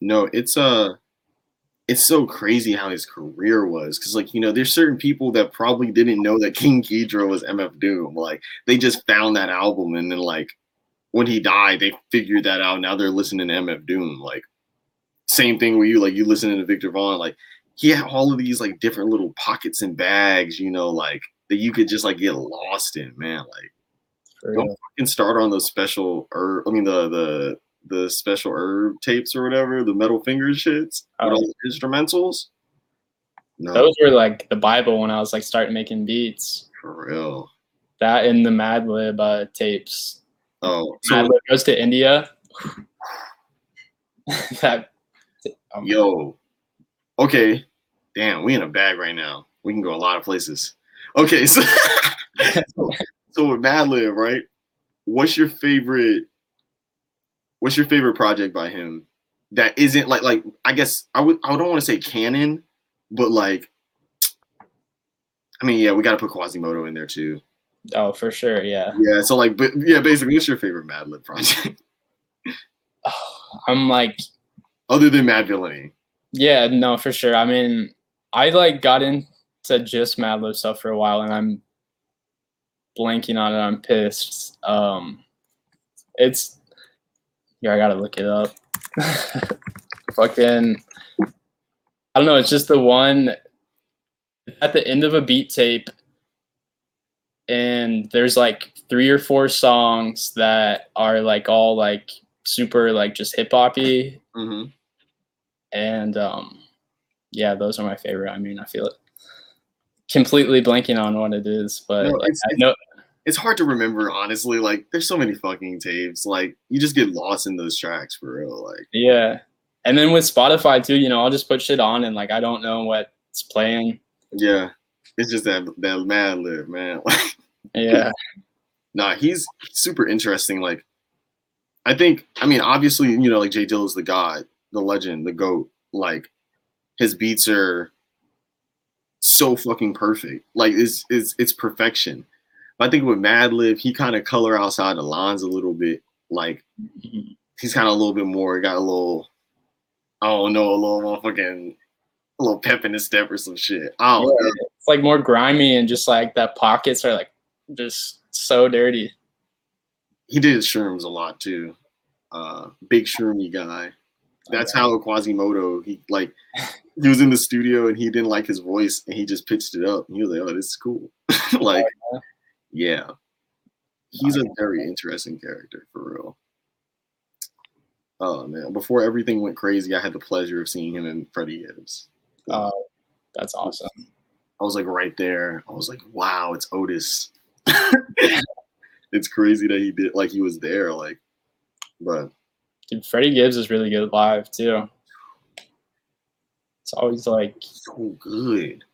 No, it's uh it's so crazy how his career was because like you know there's certain people that probably didn't know that king Geedorah was mf doom like they just found that album and then like when he died they figured that out now they're listening to mf doom like same thing with you like you listening to victor vaughn like he had all of these like different little pockets and bags you know like that you could just like get lost in man like Don't can start on those special herb. I mean the the the special herb tapes or whatever, the metal finger shits Oh. with all the instrumentals. No, Those were like the Bible when I was like starting making beats. for real. That and the Madlib uh, tapes. Oh, so Madlib goes to India. that um, yo, okay, damn, we in a bag right now. We can go a lot of places. Okay, so so, so with Madlib, right? What's your favorite? What's your favorite project by him that isn't like like I guess I would I don't want to say canon, but like I mean yeah we got to put Quasimoto in there too. oh for sure, yeah. Yeah, so like but yeah basically what's your favorite Madlib project I'm like other than Madvillainy? Yeah, no, for sure. I mean, I like got into just mad Madlib stuff for a while, and I'm blanking on it. I'm pissed. Um, it's yeah, I gotta look it up. Fucking, I don't know. It's just the one at the end of a beat tape, and there's like three or four songs that are like all like super like just hip hoppy Mm-hmm. and um yeah those are my favorite i mean i feel it completely blanking on what it is but No, like, it's- i know It's hard to remember honestly. Like there's so many fucking tapes. Like you just get lost in those tracks for real. Like yeah and then with spotify too you know i'll just put shit on and like i don't know what's playing yeah, it's just that that Madlib man. yeah nah, he's super interesting. Like, I think, I mean, obviously, you know, like Jay Dilla's the god, the legend, the goat. Like, his beats are so fucking perfect. Like, it's it's it's perfection. But I think with Madlib, he kind of color outside the lines a little bit. Like, he's kind of a little bit more got a little, I don't know, a little motherfucking, a little pep in his step or some shit. I don't know. it's like more grimy and just like that pockets are like just so dirty he did shrooms a lot too. Uh, big shroomy guy. That's Okay. how Quasimoto. He like he was in the studio and he didn't like his voice and he just pitched it up and he was like, "Oh, this is cool." like, yeah, he's a very interesting character for real. Oh man! Before everything went crazy, I had the pleasure of seeing him in Freddie Gibbs. uh, that's awesome I was like right there. I was like, "Wow, it's Otis." it's crazy that he did like he was there. Like, but Dude, Freddie Gibbs is really good live too. It's always like, so good.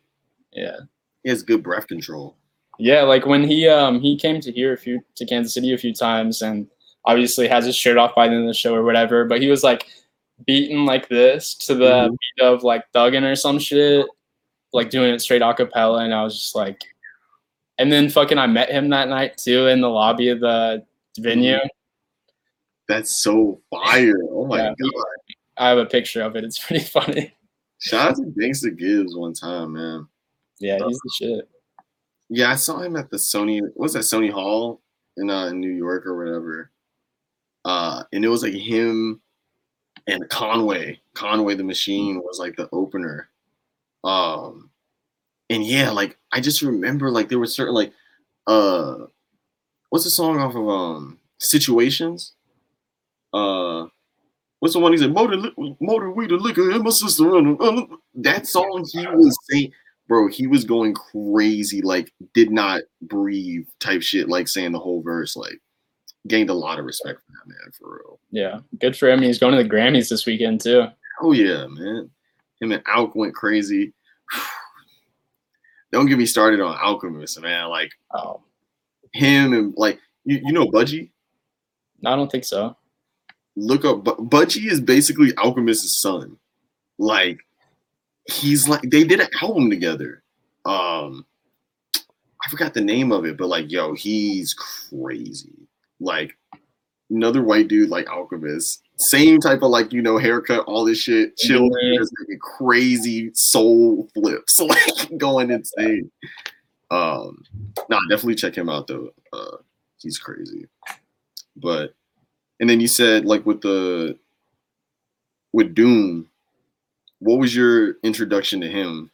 yeah, He has good breath control. yeah. Like when he um he came to here a few to Kansas City a few times, and obviously has his shirt off by the end of the show or whatever. But he was like beating like this to the Mhm. beat of like Thuggin or some shit, like doing it straight a cappella, and I was just like, and then fucking I met him that night too in the lobby of the venue. That's so fire. Oh my Yeah. god. I have a picture of it. It's pretty funny. Shout out to Gangsta Gibbs one time, man. Yeah, he's the shit. Yeah, I saw him at the Sony. What's that Sony Hall in uh, in New York or whatever. Uh, and it was like him and Conway. Conway the Machine was like the opener. Um, and yeah, like I just remember like there were certain like uh, what's the song off of um Situations? Uh, what's the one he said? Motor, motor, weed, liquor, and my sister. That song he was saying bro, he was going crazy, like did not breathe type shit, like saying the whole verse, like gained a lot of respect for that man, for real. Yeah, good for him. He's going to the Grammys this weekend too. Oh yeah, man. Him and Alk went crazy. Don't get me started on Alchemist, man. Like, oh, him and like you, you know Budgie. I don't think so. Look up, but Budgie is basically Alchemist's son. Like, he's like they did an album together. Um I forgot the name of it, but like yo, he's crazy. Like another white dude like Alchemist. Same type of like, you know, haircut, all this shit, chill, mm-hmm. crazy soul flips, like going insane. Um, nah, definitely check him out though. Uh, he's crazy. But and then you said like with the with Doom, what was your introduction to him?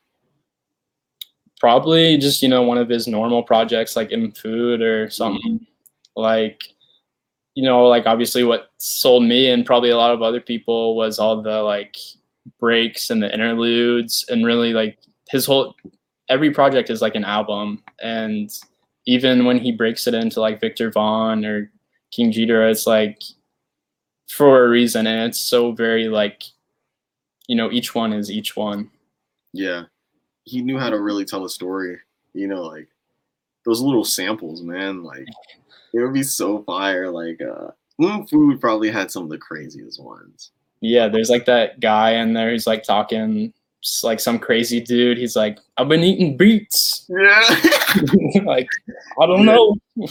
Probably just you know one of his normal projects like Mm..Food or something mm-hmm. like you know like obviously what sold me and probably a lot of other people was all the like breaks and the interludes and really like his whole every project is like an album and even when he breaks it into like Victor Vaughn or King Geedorah, it's like for a reason and it's so very like you know, each one is each one. Yeah. He knew how to really tell a story. You know, like those little samples, man, like it would be so fire. Like uh Mm..Food probably had some of the craziest ones. Yeah, there's like that guy in there who's like talking like some crazy dude. He's like, I've been eating beets. Yeah. like, I don't yeah. know.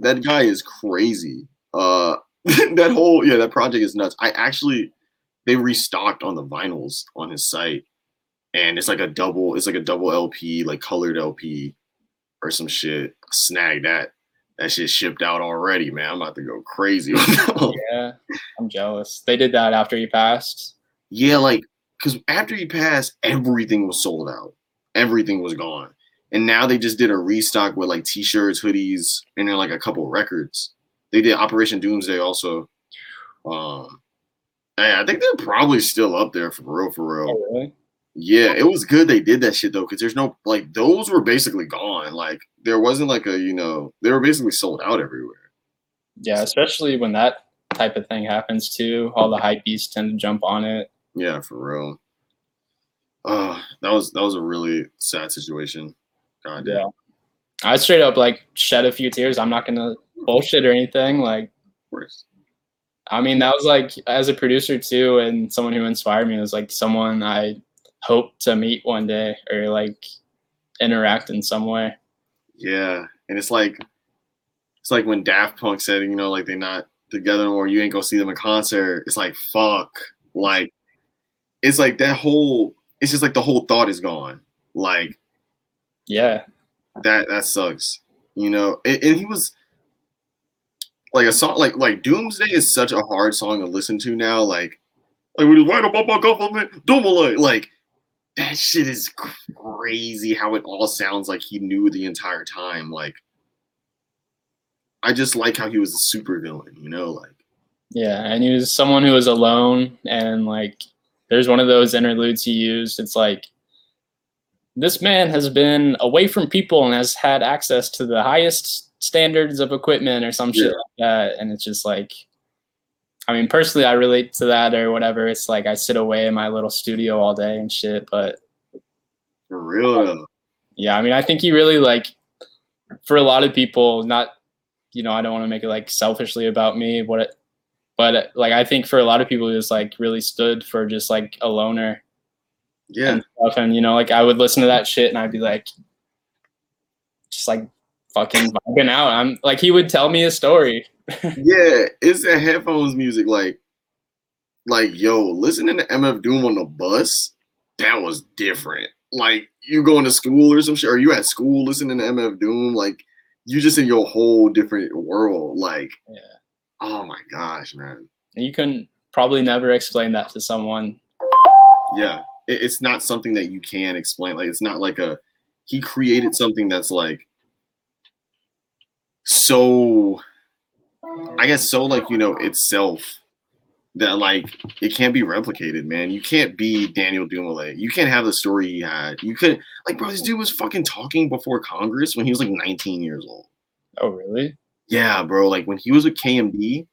That guy is crazy. Uh that whole yeah, that project is nuts. I actually they restocked on the vinyls on his site, and it's like a double. It's like a double LP, like colored LP, or some shit. Snag that. That shit shipped out already, man. I'm about to go crazy. yeah, I'm jealous. They did that after he passed. Yeah, like because after he passed, everything was sold out. Everything was gone. And now they just did a restock with like t-shirts, hoodies, and then like a couple records. They did Operation Doomsday also. Um, I think they're probably still up there for real, for real. Oh, really? Yeah, it was good they did that shit though, because there's no like those were basically gone. Like there wasn't like a you know they were basically sold out everywhere. Yeah, especially when that type of thing happens too. All the hype beasts tend to jump on it. Yeah, for real. Uh, that was that was a really sad situation. God damn. Yeah. I straight up like shed a few tears. I'm not gonna bullshit or anything. Like, of course. I mean, that was like as a producer too, and someone who inspired me was like someone I hope to meet one day or like interact in some way. Yeah, and it's like it's like when Daft Punk said, you know, like they're not together or you ain't gonna see them in concert. It's like fuck, like it's like that whole. It's just like the whole thought is gone. Like, yeah, that that sucks. You know, and, and he was like a song like like Doomsday is such a hard song to listen to now. Like like we just write about my government, Doomsday. Like that shit is crazy how it all sounds like he knew the entire time. Like I just like how he was a super villain, you know, like yeah, and he was someone who was alone and like there's one of those interludes he used. It's like this man has been away from people and has had access to the highest standards of equipment or some yeah. shit like that. And it's just like, I mean, personally, I relate to that or whatever. It's like I sit away in my little studio all day and shit. But for real, yeah. I mean, I think he really like for a lot of people, not you know, I don't want to make it like selfishly about me, what it, but like I think for a lot of people, he was like really stood for just like a loner. Yeah. And, stuff. and you know, like I would listen to that shit and I'd be like, just like fucking vibing out. I'm like he would tell me a story. yeah, it's a headphones music. Like, like yo, listening to MF Doom on the bus, that was different. like you going to school or some shit, or you at school listening to MF Doom, like you just in your whole different world. Like, Yeah. oh my gosh, man. You couldn't probably never explain that to someone. Yeah, it, it's not something that you can explain. Like, it's not like a he created something that's like so, I guess so like you know itself that like it can't be replicated, man. You can't be Daniel Dumile. You can't have the story he had. You couldn't like, bro. This dude was fucking talking before Congress when he was like 19 years old. Oh, really? Yeah, bro. Like when he was with KMD,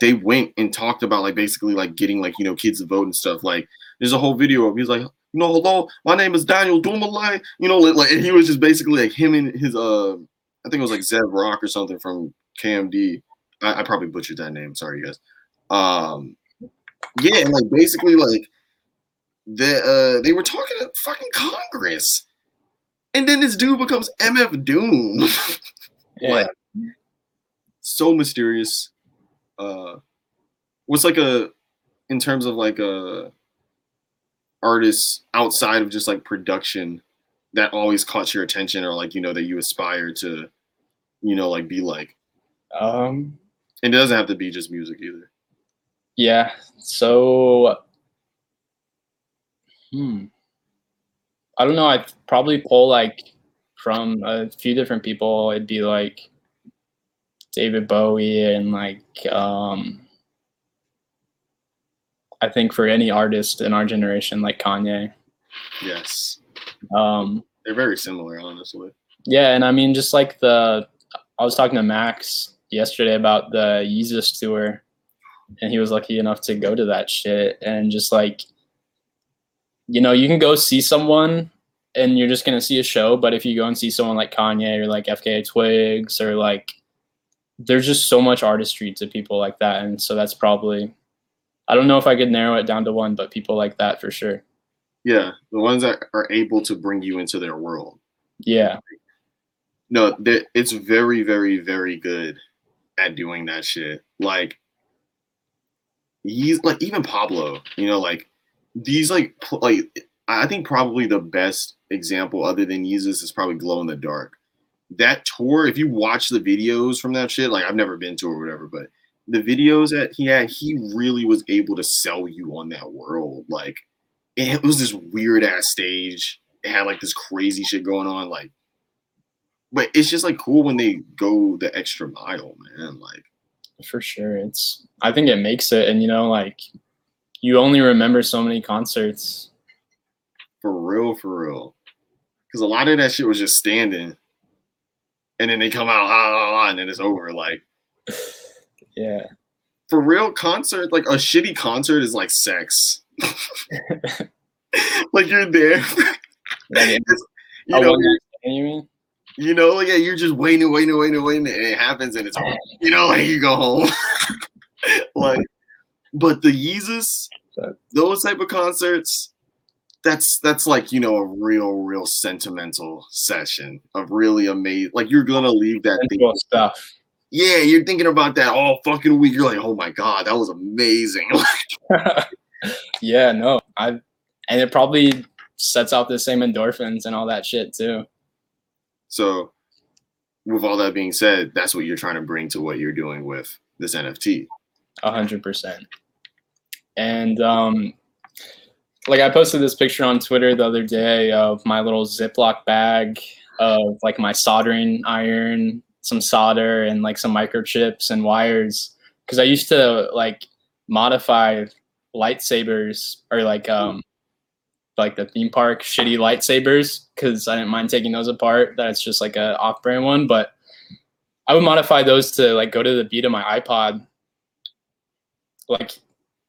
they went and talked about like basically like getting like you know kids to vote and stuff. Like there's a whole video of he's like, you know, hello, my name is Daniel Dumile. You know, like and he was just basically like him and his uh, I think it was like Zeb Rock or something from KMD. I, I probably butchered that name. Sorry, you guys. Um, yeah, and like basically like the uh they were talking to fucking Congress, and then this dude becomes MF Doom. Yeah. Like, so mysterious. Uh, what's like a in terms of like a artists outside of just like production that always caught your attention or like you know that you aspire to, you know, like be like. Um. And it doesn't have to be just music either. Yeah. So. Hmm. I don't know. I'd probably pull like from a few different people. It'd be like David Bowie and like um I think for any artist in our generation like Kanye. Yes, Um they're very similar, honestly. yeah, and I mean just like the I was talking to Max yesterday about the Yeezus tour and he was lucky enough to go to that shit and just like you know, you can go see someone and you're just gonna see a show, but if you go and see someone like Kanye or like FKA Twigs or like there's just so much artistry to people like that. And so that's probably I don't know if I could narrow it down to one, but people like that for sure. Yeah, the ones that are able to bring you into their world. Yeah. No, it's very, very, very good at doing that shit. Like, he's like even Pablo. You know, like these like like I think probably the best example other than Yeezus is probably Glow in the Dark. That tour, if you watch the videos from that shit, like I've never been to or whatever, but the videos that he had, he really was able to sell you on that world. Like, it was this weird ass stage. It had like this crazy shit going on. Like, but it's just like cool when they go the extra mile, man. Like, For sure. It's I think it makes it and you know, like you only remember so many concerts. for real, for real. Because a lot of that shit was just standing, and then they come out, and then it's over. Like, Yeah. for real, concert, like a shitty concert is like sex. like you're there, Like, you know, one night stand, you mean? you know, like yeah, you're just waiting, waiting, waiting, waiting, and it happens, and it's you know, like you go home. like, but the Yeezus, those type of concerts, that's that's like you know a real, real sentimental session of really amazing. Like you're gonna leave that thing. Stuff. Yeah, you're thinking about that all fucking week. You're like, oh my god, that was amazing. Yeah, no. I and it probably sets out the same endorphins and all that shit too. so, with all that being said, that's what you're trying to bring to what you're doing with this NFT. A hundred percent. And um like I posted this picture on Twitter the other day of my little Ziploc bag of like my soldering iron, some solder and like some microchips and wires. Cause I used to like modify lightsabers or like um like the theme park shitty lightsabers because I didn't mind taking those apart. That's just like a off-brand one, but I would modify those to like go to the beat of my iPod. Like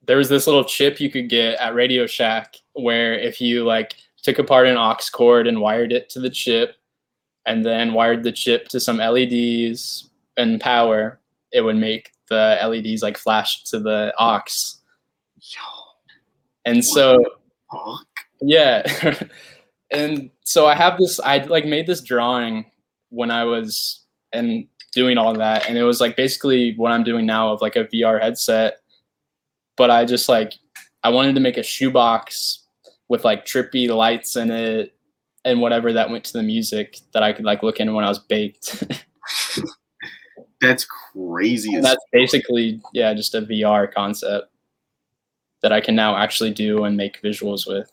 there was this little chip you could get at Radio Shack where if you like took apart an aux cord and wired it to the chip and then wired the chip to some LEDs and power, it would make the LEDs like flash to the aux. Yo, And so yeah. and so I have this I like made this drawing when I was and doing all that and it was like basically what I'm doing now of like a VR headset but I just like I wanted to make a shoebox with like trippy lights in it and whatever that went to the music that I could like look in when I was baked. That's crazy. that's basically yeah, just a VR concept that I can now actually do and make visuals with.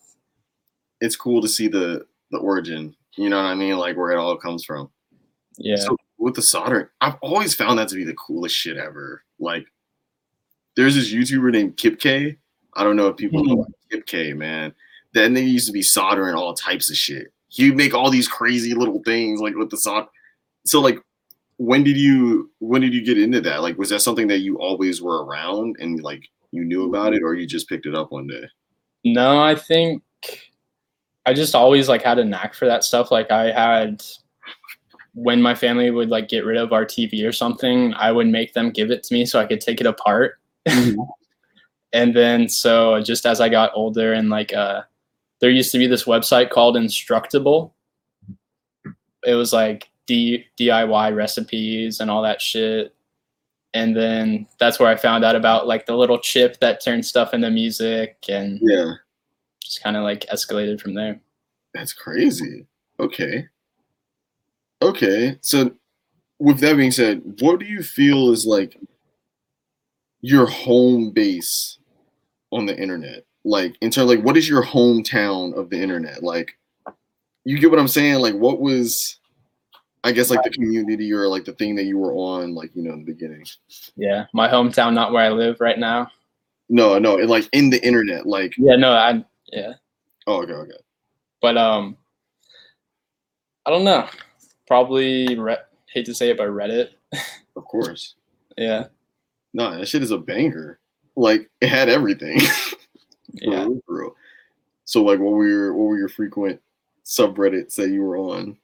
It's cool to see the the origin. You know what I mean? Like where it all comes from. Yeah. So with the soldering, I've always found that to be the coolest shit ever. Like, there's this YouTuber named Kipkay. I don't know if people know hmm. Kipkay, man. Then they used to be soldering all types of shit. He'd make all these crazy little things like with the solder. So like, when did you when did you get into that? Like, was that something that you always were around and like you knew about it, or you just picked it up one day? No, I think I just always like had a knack for that stuff. Like I had when my family would like get rid of our TV or something, I would make them give it to me so I could take it apart. and then so just as I got older and like uh there used to be this website called Instructable. It was like D- DIY recipes and all that shit. And then that's where I found out about like the little chip that turns stuff into music and Yeah, just kind of like escalated from there. that's crazy. Okay. Okay. So with that being said, what do you feel is like your home base on the internet? Like in terms like what is your hometown of the internet? Like you get what I'm saying? Like what was I guess like the community or like the thing that you were on like, you know, in the beginning. Yeah, my hometown, not where I live right now. No, no, and, like in the internet, like Yeah, no, I yeah, oh okay, okay. but um, I don't know. Probably re- hate to say it, but Reddit. Of course. Yeah, No, that shit is a banger. Like it had everything. Yeah. real, real. So like what were your what were your frequent subreddits that you were on?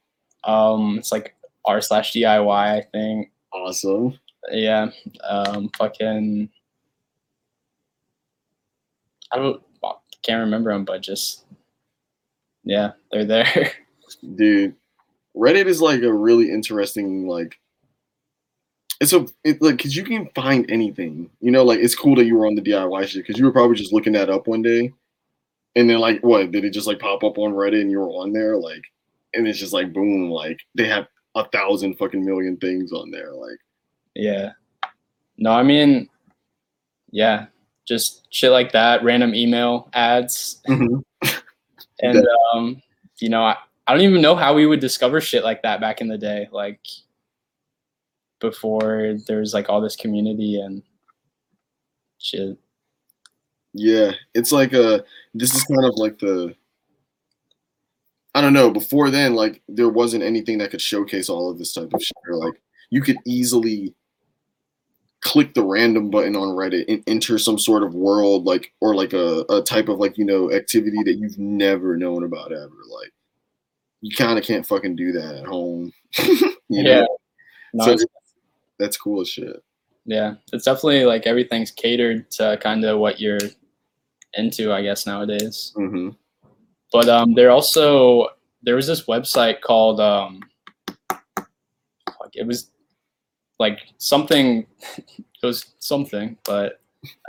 Um, it's like r slash DIY. I think. Awesome. Yeah. Um, fucking. I don't can't remember them, but just yeah, they're there. Dude. Reddit is like a really interesting like it's a it like cause you can find anything. You know, like it's cool that you were on the DIY shit because you were probably just looking that up one day. And then like what, did it just like pop up on Reddit and you were on there? Like and it's just like boom, like they have a thousand fucking million things on there. Like yeah. No, I mean, yeah, just shit like that. Random email ads. Mhm. and um, you know, I, I don't even know how we would discover shit like that back in the day, like before there was like all this community and shit. Yeah, it's like a this is kind of like the I don't know, before then like there wasn't anything that could showcase all of this type of shit. Or, like you could easily click the random button on Reddit and enter some sort of world like or like a, a type of like, you know, activity that you've never known about ever. Like you kind of can't fucking do that at home. yeah. No, So that's cool as shit. yeah. It's definitely like everything's catered to kind of what you're into, I guess, nowadays. hmm but um there also there was this website called um like it was like something it was something but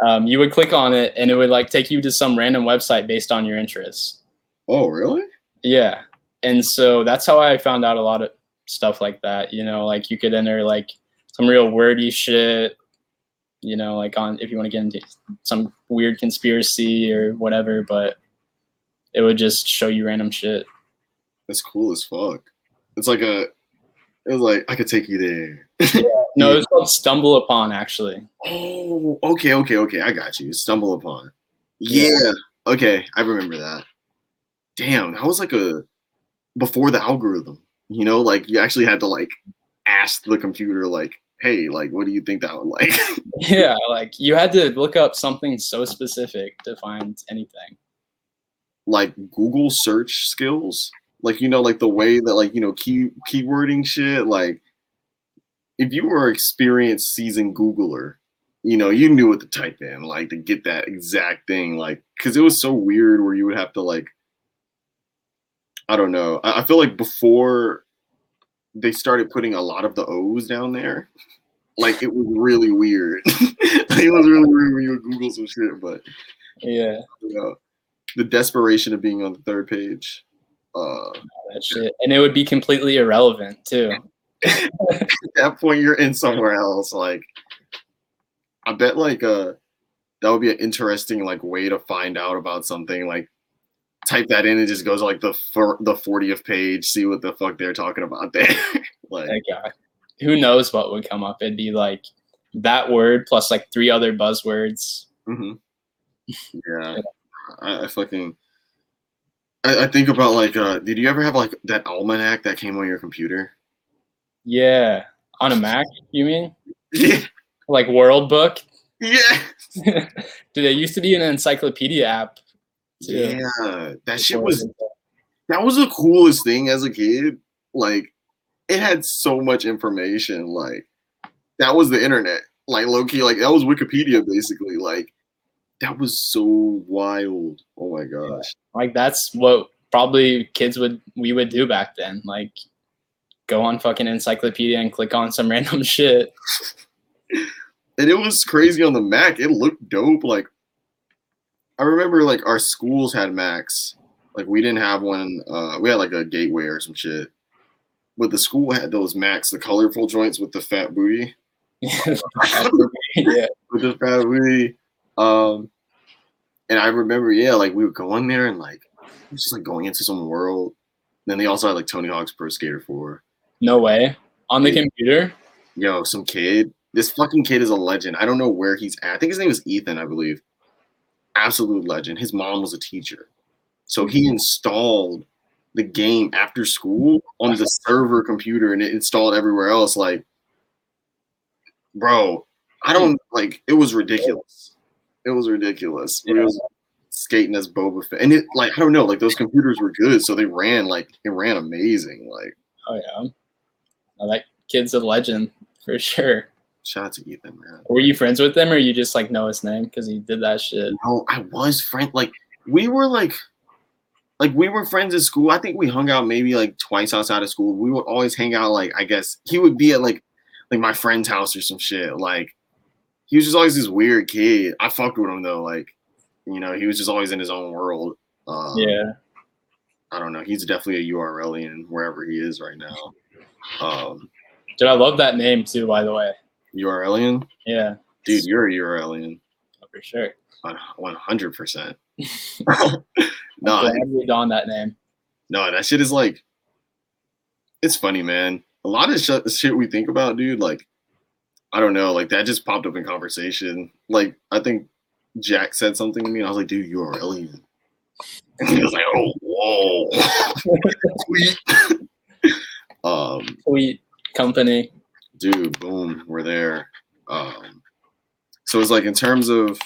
um you would click on it and it would like take you to some random website based on your interests Oh, really? yeah and so that's how i found out a lot of stuff like that you know like you could enter like some real wordy shit you know like on if you want to get into some weird conspiracy or whatever but it would just show you random shit That's cool as fuck. It's like a it was like I could take you there. No, it's called Stumble Upon actually. Oh, okay, okay, okay. I got you. Stumble upon. Yeah. Okay, I remember that. Damn, that was like a before the algorithm. You know, like you actually had to like ask the computer, like, hey, like, what do you think that would like? Yeah, like you had to look up something so specific to find anything. Like Google search skills. Like you know, like the way that like you know key keywording shit. Like if you were experienced seasoned Googler, you know you knew what to type in, like to get that exact thing. Like because it was so weird where you would have to like, I don't know. I, I feel like before they started putting a lot of the O's down there, like it was really weird. it was really weird when you would Google some shit, but Yeah. you know. The desperation of being on the third page. Uh, that shit, and it would be completely irrelevant too. at that point, you're in somewhere else. Like, I bet like uh, that would be an interesting like way to find out about something. Like, type that in and just goes like the the 40th page, see what the fuck they're talking about there. like, who knows what would come up? It'd be like that word plus like three other buzzwords. hmm Yeah, I, I fucking. I, I think about like, uh, did you ever have like that almanac that came on your computer? Yeah, on a Mac, you mean? Yeah, Like World Book? yeah, Dude, it used to be an encyclopedia app. too, yeah. That shit before was it was- that was the coolest thing as a kid. Like, it had so much information. Like, that was the internet. Like, low key, like that was Wikipedia basically. Like, that was so wild. Oh my gosh. like that's what probably kids would we would do back then. Like go on fucking encyclopedia and click on some random shit. and it was crazy on the Mac. It looked dope. Like I remember, like our schools had Macs. Like we didn't have one. Uh, we had like a gateway or some shit. But the school had those Macs, the colorful joints with the fat booty, yeah. with the fat booty. Um, and I remember, yeah, like we would go in there and like just like going into some world. Then they also had like Tony Hawk's Pro Skater 4. No way. On the computer? Yo, some kid. This fucking kid is a legend. I don't know where he's at. I think his name is Ethan, I believe. Absolute legend. His mom was a teacher. So he installed the game after school on the server computer and it installed everywhere else. Like, bro, I don't like it was ridiculous. It was ridiculous. It Yeah. was skating as Boba Fett. And it like I don't know, like those computers were good, so they ran like it ran amazing. Like Oh yeah. Oh, that kid's a legend for sure. shout out to Ethan, man. Were you friends with him or you just like know his name because he did that shit? No, I was friend like we were like like we were friends at school. I think we hung out maybe like twice outside of school. We would always hang out like I guess he would be at like like my friend's house or some shit. Like he was just always this weird kid. I fucked with him though. Like you know, he was just always in his own world. Um, Yeah. I don't know. He's definitely a URLian wherever he is right now. Um, Dude, I love that name too, by the way. URLian, Yeah, dude, you're a URLian, for sure. one hundred percent. No, glad we donned that name. No, that shit is like, it's funny, man. A lot of sh- shit we think about, dude. Like, I don't know, like that just popped up in conversation. Like, I think Jack said something to me, and I was like, dude, you're an alien. And he was like, oh, whoa, sweet. um, Sweet company. dude, boom, we're there. Um, so it's like in terms of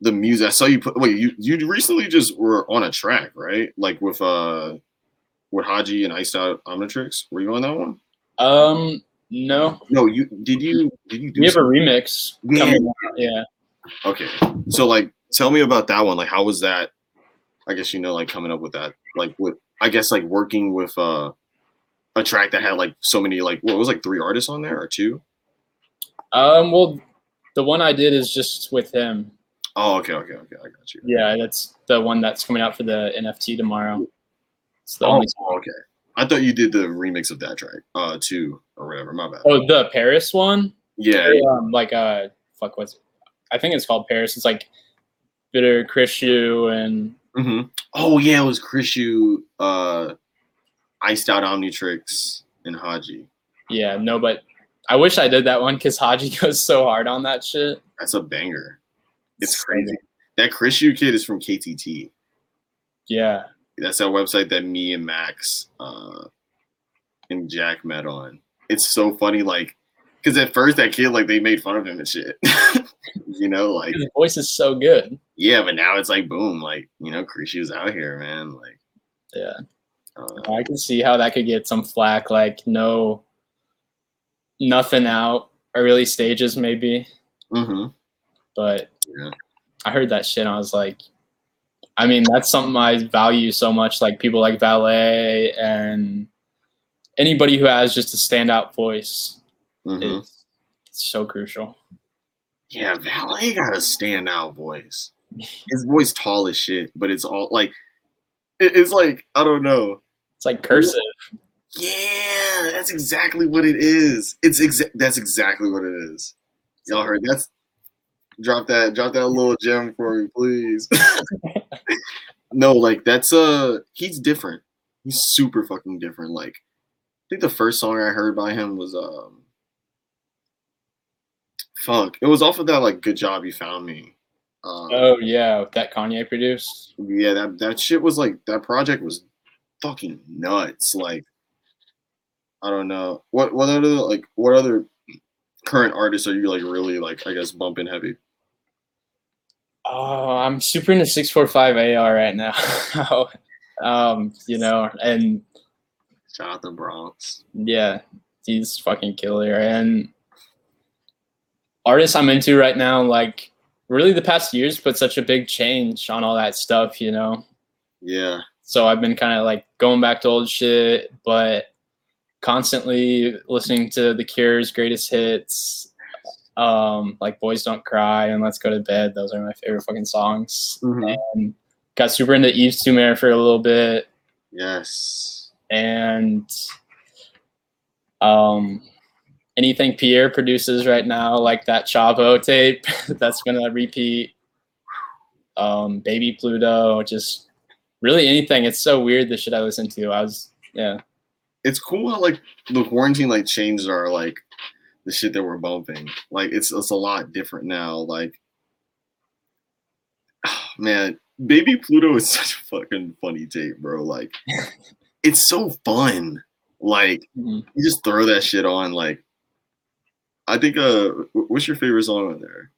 the music. I saw you put. Wait, you you recently just were on a track, right? Like with uh with Haji and Iced Out Omnitrix. Were you on that one? Um, no, No, you did you did you do? we have a remix Yeah. coming out. Yeah. okay, so like, tell me about that one. Like, how was that? I guess you know, like coming up with that. Like, with I guess like working with uh a track that had like so many like what was like three artists on there or two? Um, well, the one I did is just with him. Oh, okay, okay, okay. I got you. Yeah, that's the one that's coming out for the NFT tomorrow. It's the Oh, only. okay. I thought you did the remix of that track, uh, too, or whatever. My bad. Oh, the Paris one. yeah, Um, like uh, fuck, what's? I think it's called Paris. It's like Bitter Chrishu and hmm Oh yeah, it was Krishu, uh, Iced Out Omnitrix, and Haji. yeah, no, but I wish I did that one because Haji goes so hard on that shit. That's a banger. It's crazy. That Krishu kid is from KTT. Yeah, That's that website that me and Max uh, and Jack met on. It's so funny, like, because at first that kid, like, they made fun of him and shit. you know, like, his voice is so good. yeah, but now it's like, boom, like, you know, Krishu's out here, man. Like, Yeah, uh, I can see how that could get some flack. Like no, nothing out early stages maybe, mhm. but Yeah. I heard that shit. and I was like, I mean, that's something I value so much. Like people like Valee and anybody who has just a standout voice mhm. is so crucial. Yeah, Valee got a standout voice. his voice tall as shit, but it's all like it's like I don't know. It's like cursive. Yeah, that's exactly what it is. It's exa- that's exactly what it is. Y'all heard that's drop that drop that little gem for me, please. no, like that's uh he's different. He's super fucking different. Like I think the first song I heard by him was um fuck. It was off of that like good job you found me. Um, Oh yeah, that Kanye produced. yeah, that that shit was like that project was fucking nuts. Like, I don't know what what other like what other current artists are you like really like I guess bumping heavy? Oh, I'm super into six four five AR right now. um, you know, and Shout out the Bronx. yeah, he's fucking killer. And artists I'm into right now, like really the past years put such a big change on all that stuff, you know. Yeah, So I've been kind of like going back to old shit, but constantly listening to The Cure's greatest hits, um, like Boys Don't Cry and Let's Go to Bed. Those are my favorite fucking songs. Mhm. And got super into Yves Tumor for a little bit, yes. and um, anything Pierre produces right now, like that Chavo tape, that's gonna repeat. Um, Baby Pluto, just really anything. It's so weird the shit I listen to. I was yeah. It's cool how like the quarantine like changed our like the shit that we're bumping. Like it's it's a lot different now. Like man, Baby Pluto is such a fucking funny tape, bro. Like it's so fun. Like Mhm. you just throw that shit on. Like I think uh what's your favorite song on there?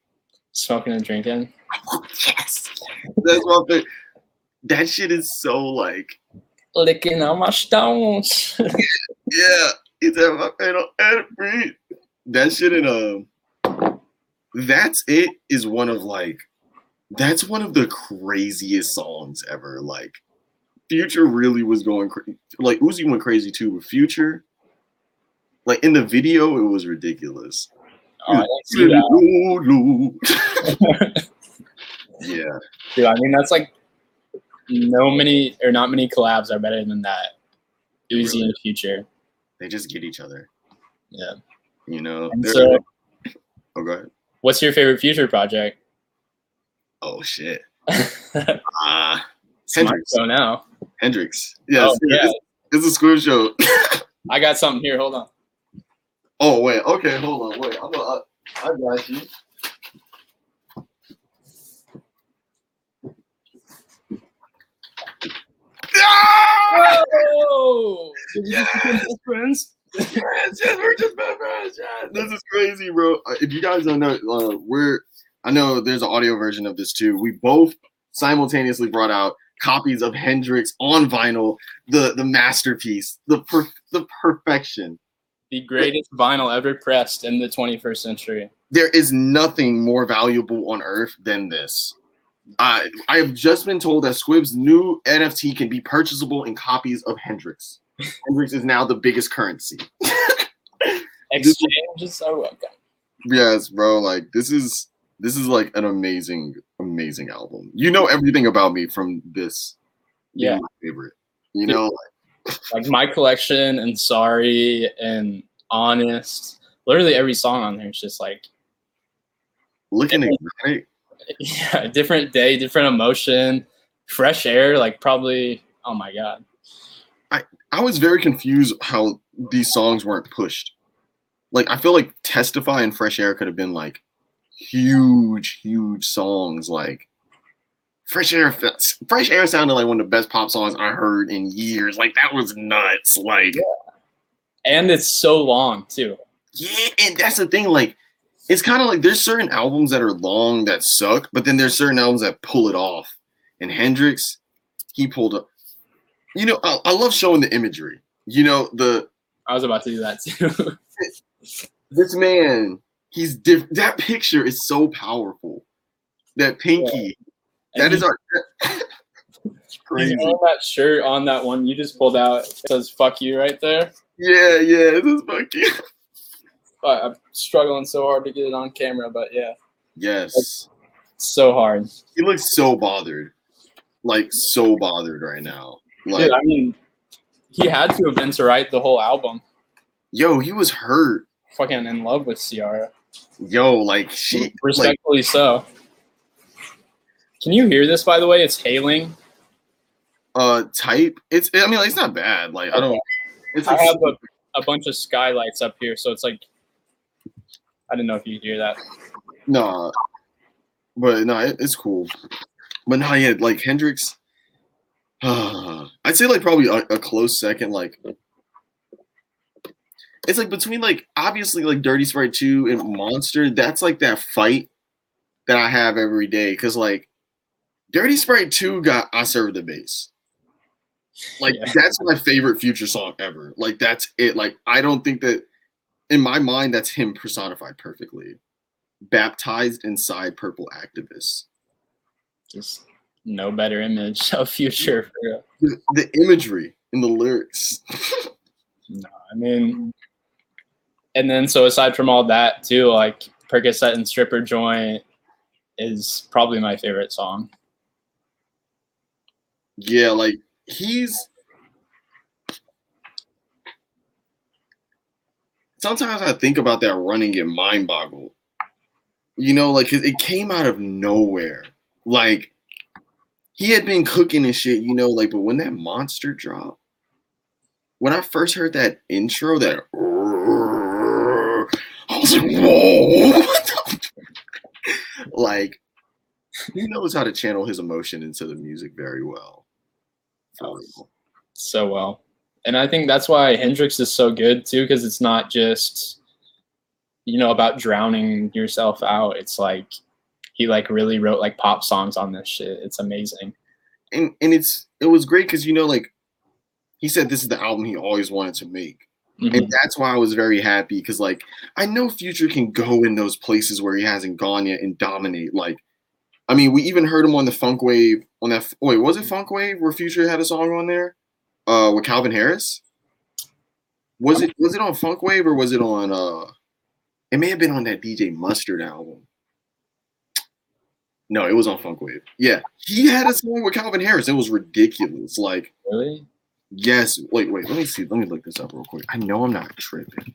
Smoking and drinking. yes. That's my favorite. That shit is so like Licking on my stones. Yeah, it's at my and breathe. That shit in um That's It is one of like that's one of the craziest songs ever. Like Future really was going cra- like Uzi went crazy too with Future. Like in the video, it was ridiculous. oh, I didn't see that. yeah, Dude, I mean that's like no many or not many collabs are better than that. Uzi in the future. they just get each other. Yeah. You know. And so oh, go ahead. what's your favorite future project? Oh shit. it's Ah, HNDRXX. show now. HNDRXX. Yes, Oh, yeah. it's, it's a squib show. I got something here. Hold on. Oh wait, okay, hold on, wait. I'm a, I, I got you. Ah! Whoa! Yes! friends? Yes, yes, we're just best friends. Yes. This is crazy, bro. Uh, If you guys don't know, uh, we're I know there's an audio version of this too. We both simultaneously brought out copies of HNDRXX on vinyl, the the masterpiece, the per, the perfection. The greatest vinyl ever pressed in the 21st century. there is nothing more valuable on earth than this. I I have just been told that Squib's new NFT can be purchasable in copies of HNDRXX. HNDRXX is now the biggest currency. Exchanges are welcome. Yes, bro. Like this is this is like an amazing, amazing album. You know everything about me from this. Yeah. my favorite. You know, Like my collection and sorry and honest. Literally every song on there is just like looking exotic. yeah, different day, different emotion, fresh air, like probably oh my god. I was very confused how these songs weren't pushed. Like I feel like Testify and Fresh Air could have been like huge, huge songs. Like Fresh Air, Fresh Air sounded like one of the best pop songs I heard in years. Like that was nuts. Like And it's so long too. yeah, and that's the thing. Like it's kind of like there's certain albums that are long that suck, but then there's certain albums that pull it off. And HNDRXX, he pulled up. You know, I, I love showing the imagery. You know the I was about to do that too. this man, he's. That picture is so powerful. That pinky, that And is our. he's crazy. wearing that shirt on that one you just pulled out. It says "fuck you" right there. Yeah, yeah, this is funky. But I'm struggling so hard to get it on camera, but yeah. Yes, so hard. He looks so bothered, like so bothered right now. Like, Dude, I mean, he had to have been to write the whole album. yo, he was hurt. Fucking in love with Ciara. Yo, like she, like, Respectfully so. Can you hear this, by the way? It's hailing. uh, type. It's, I mean, like, it's not bad. Like, I don't. It's I like, have a, a bunch of skylights up here, so it's like I didn't know if you hear that. Nah, but no, it, it's cool. But no, yeah, like HNDRXX. I'd say like probably a, a close second. Like it's like between like obviously like Dirty Sprite two and Monster. That's like that fight that I have every day because like Dirty Sprite two got I serve the base. Like Yeah. that's my favorite Future song ever. Like that's it. Like I don't think that in my mind that's him personified perfectly baptized inside purple Actavis. Just no better image of future. The, the imagery in the lyrics. No, I mean, and then so aside from all that too, like Percocet and Stripper Joint is probably my favorite song. yeah, like he's. Sometimes I think about that running and mind boggle. You know, like it came out of nowhere. Like he had been cooking and shit, you know, like but when that monster dropped, when I first heard that intro, that I was like, whoa. what the- like he knows how to channel his emotion into the music very well. Oh, real. so well. And I think that's why HNDRXX is so good too, because it's not just, you know, about drowning yourself out. It's like he like really wrote like pop songs on this shit. It's amazing. And and it's it was great because you know, like he said this is the album he always wanted to make. Mhm. And that's why I was very happy because like I know Future can go in those places where he hasn't gone yet and dominate. Like, I mean, we even heard him on the Funk Wav on that. Wait, was it Funk Wav where Future had a song on there? Uh, with Calvin Harris. Was it was it on Funk Wav or was it on? uh It may have been on that DJ Mustard album. No, it was on Funk Wav. Yeah, he had a song with Calvin Harris. It was ridiculous. Like, Really? yes. Wait, wait. Let me see. Let me look this up real quick. I know I'm not tripping.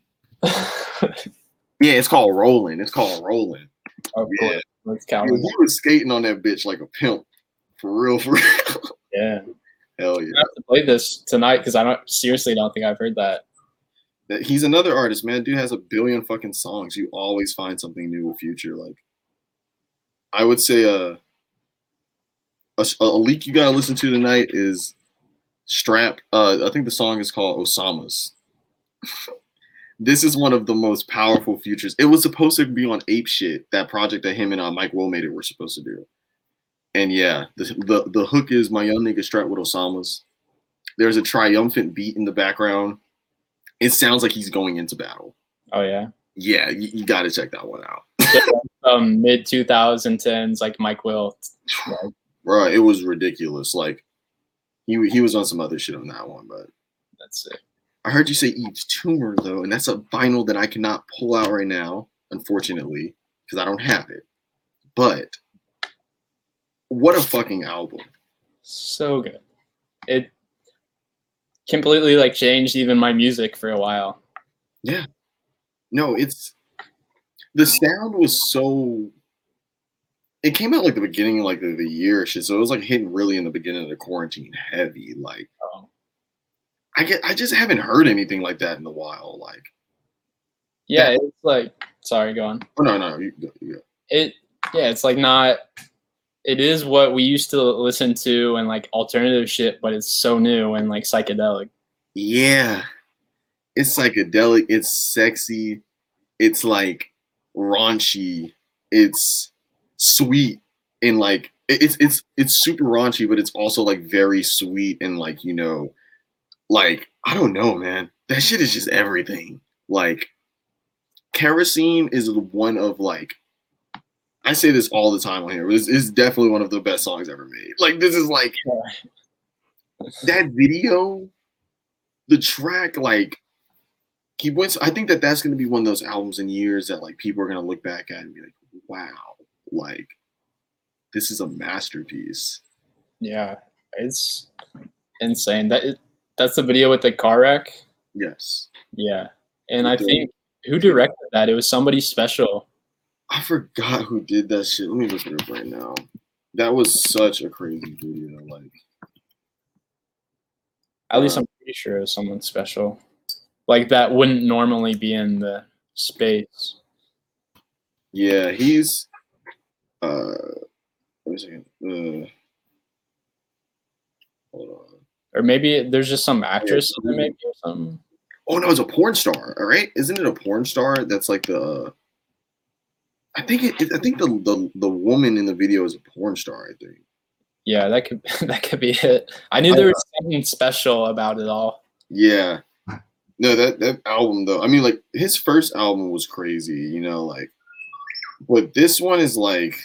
Yeah, it's called Rolling. It's called Rolling. of Yeah. course. Count. he was skating on that bitch like a pimp. For real, for real. Yeah. Hell yeah. I have to play this tonight because I don't seriously don't think I've heard that. That- He's another artist, man. Dude has a billion fucking songs. You always find something new with Future. Like, I would say uh, a, a leak you gotta listen to tonight is Strap. Uh, I think the song is called Osama's. this is one of the most powerful futures. It was supposed to be on Ape Shit, that project that him and uh, Mike WiLL Made-It were supposed to do. And yeah, the, the the hook is my young nigga strapped with Osama's. There's a triumphant beat in the background. It sounds like he's going into battle. Oh yeah. Yeah, you, you got to check that one out, Um, mid two thousand tens, like Mike Will. bro. It was ridiculous. Like he he was on some other shit on that one, but That's it. I heard you say Yves Tumor though, and that's a vinyl that I cannot pull out right now, unfortunately, because I don't have it. But what a fucking album! So good. It completely like changed even my music for a while. Yeah. No, it's the sound was so. It came out like the beginning of like the, the year or shit, so it was like hitting really in the beginning of the quarantine heavy. Like Um, I get, I just haven't heard anything like that in a while. Like, yeah, it's like sorry, go on. oh no, no, you, you, It yeah, it's like not. It is what we used to listen to and like alternative shit, but it's so new and like psychedelic. Yeah. It's psychedelic, it's sexy, it's like raunchy, it's sweet and like it's it's it's super raunchy, but it's also like very sweet and like, you know, like I don't know, man. That shit is just everything. Like kerosene is one of like I say this all the time on here. This is definitely one of the best songs ever made. Like this is like that video, the track, like he went. I think that that's going to be one of those albums in years that like people are going to look back at and be like, "Wow!" Like this is a masterpiece. Yeah, it's insane. That it, that's the video with the car wreck. Yes. Yeah, and I think who directed that? It was somebody special. I forgot who did that shit. Let me look it up right now. That was such a crazy video. Like, At least Uh, I'm pretty sure it was someone special, like that wouldn't normally be in the space. yeah, he's. Uh, wait a second. Uh, hold on. Or maybe there's just some actress Mhm. maybe or something. Oh no, it's a porn star. All right, isn't it a porn star? That's like the. I think it. I think the, the the woman in the video is a porn star. I think. Yeah, that could that could be it. I knew there was something special about it all. Yeah. No, that that album though. I mean, like his first album was crazy. You know, like, but this one is like,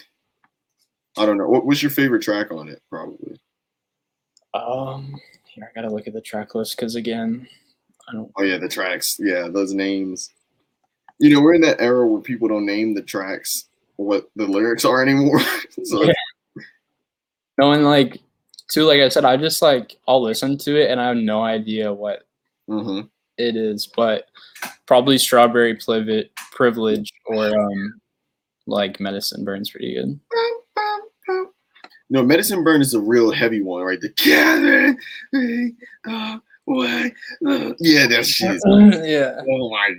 I don't know. What was your favorite track on it? Probably. Um, here I gotta look at the track list because again, I don't. Oh yeah, the tracks. Yeah, those names. You know, we're in that era where people don't name the tracks what the lyrics are anymore. so Yeah. No, and like, too, like I said, I just like I'll listen to it and I have no idea what mhm. It is, but probably Strawberry Privilege, privilege or um, like Medicine Burns pretty good. No, Medicine Burn is a real heavy one, right? The Kevin, uh, what? yeah, that shit. yeah, Oh my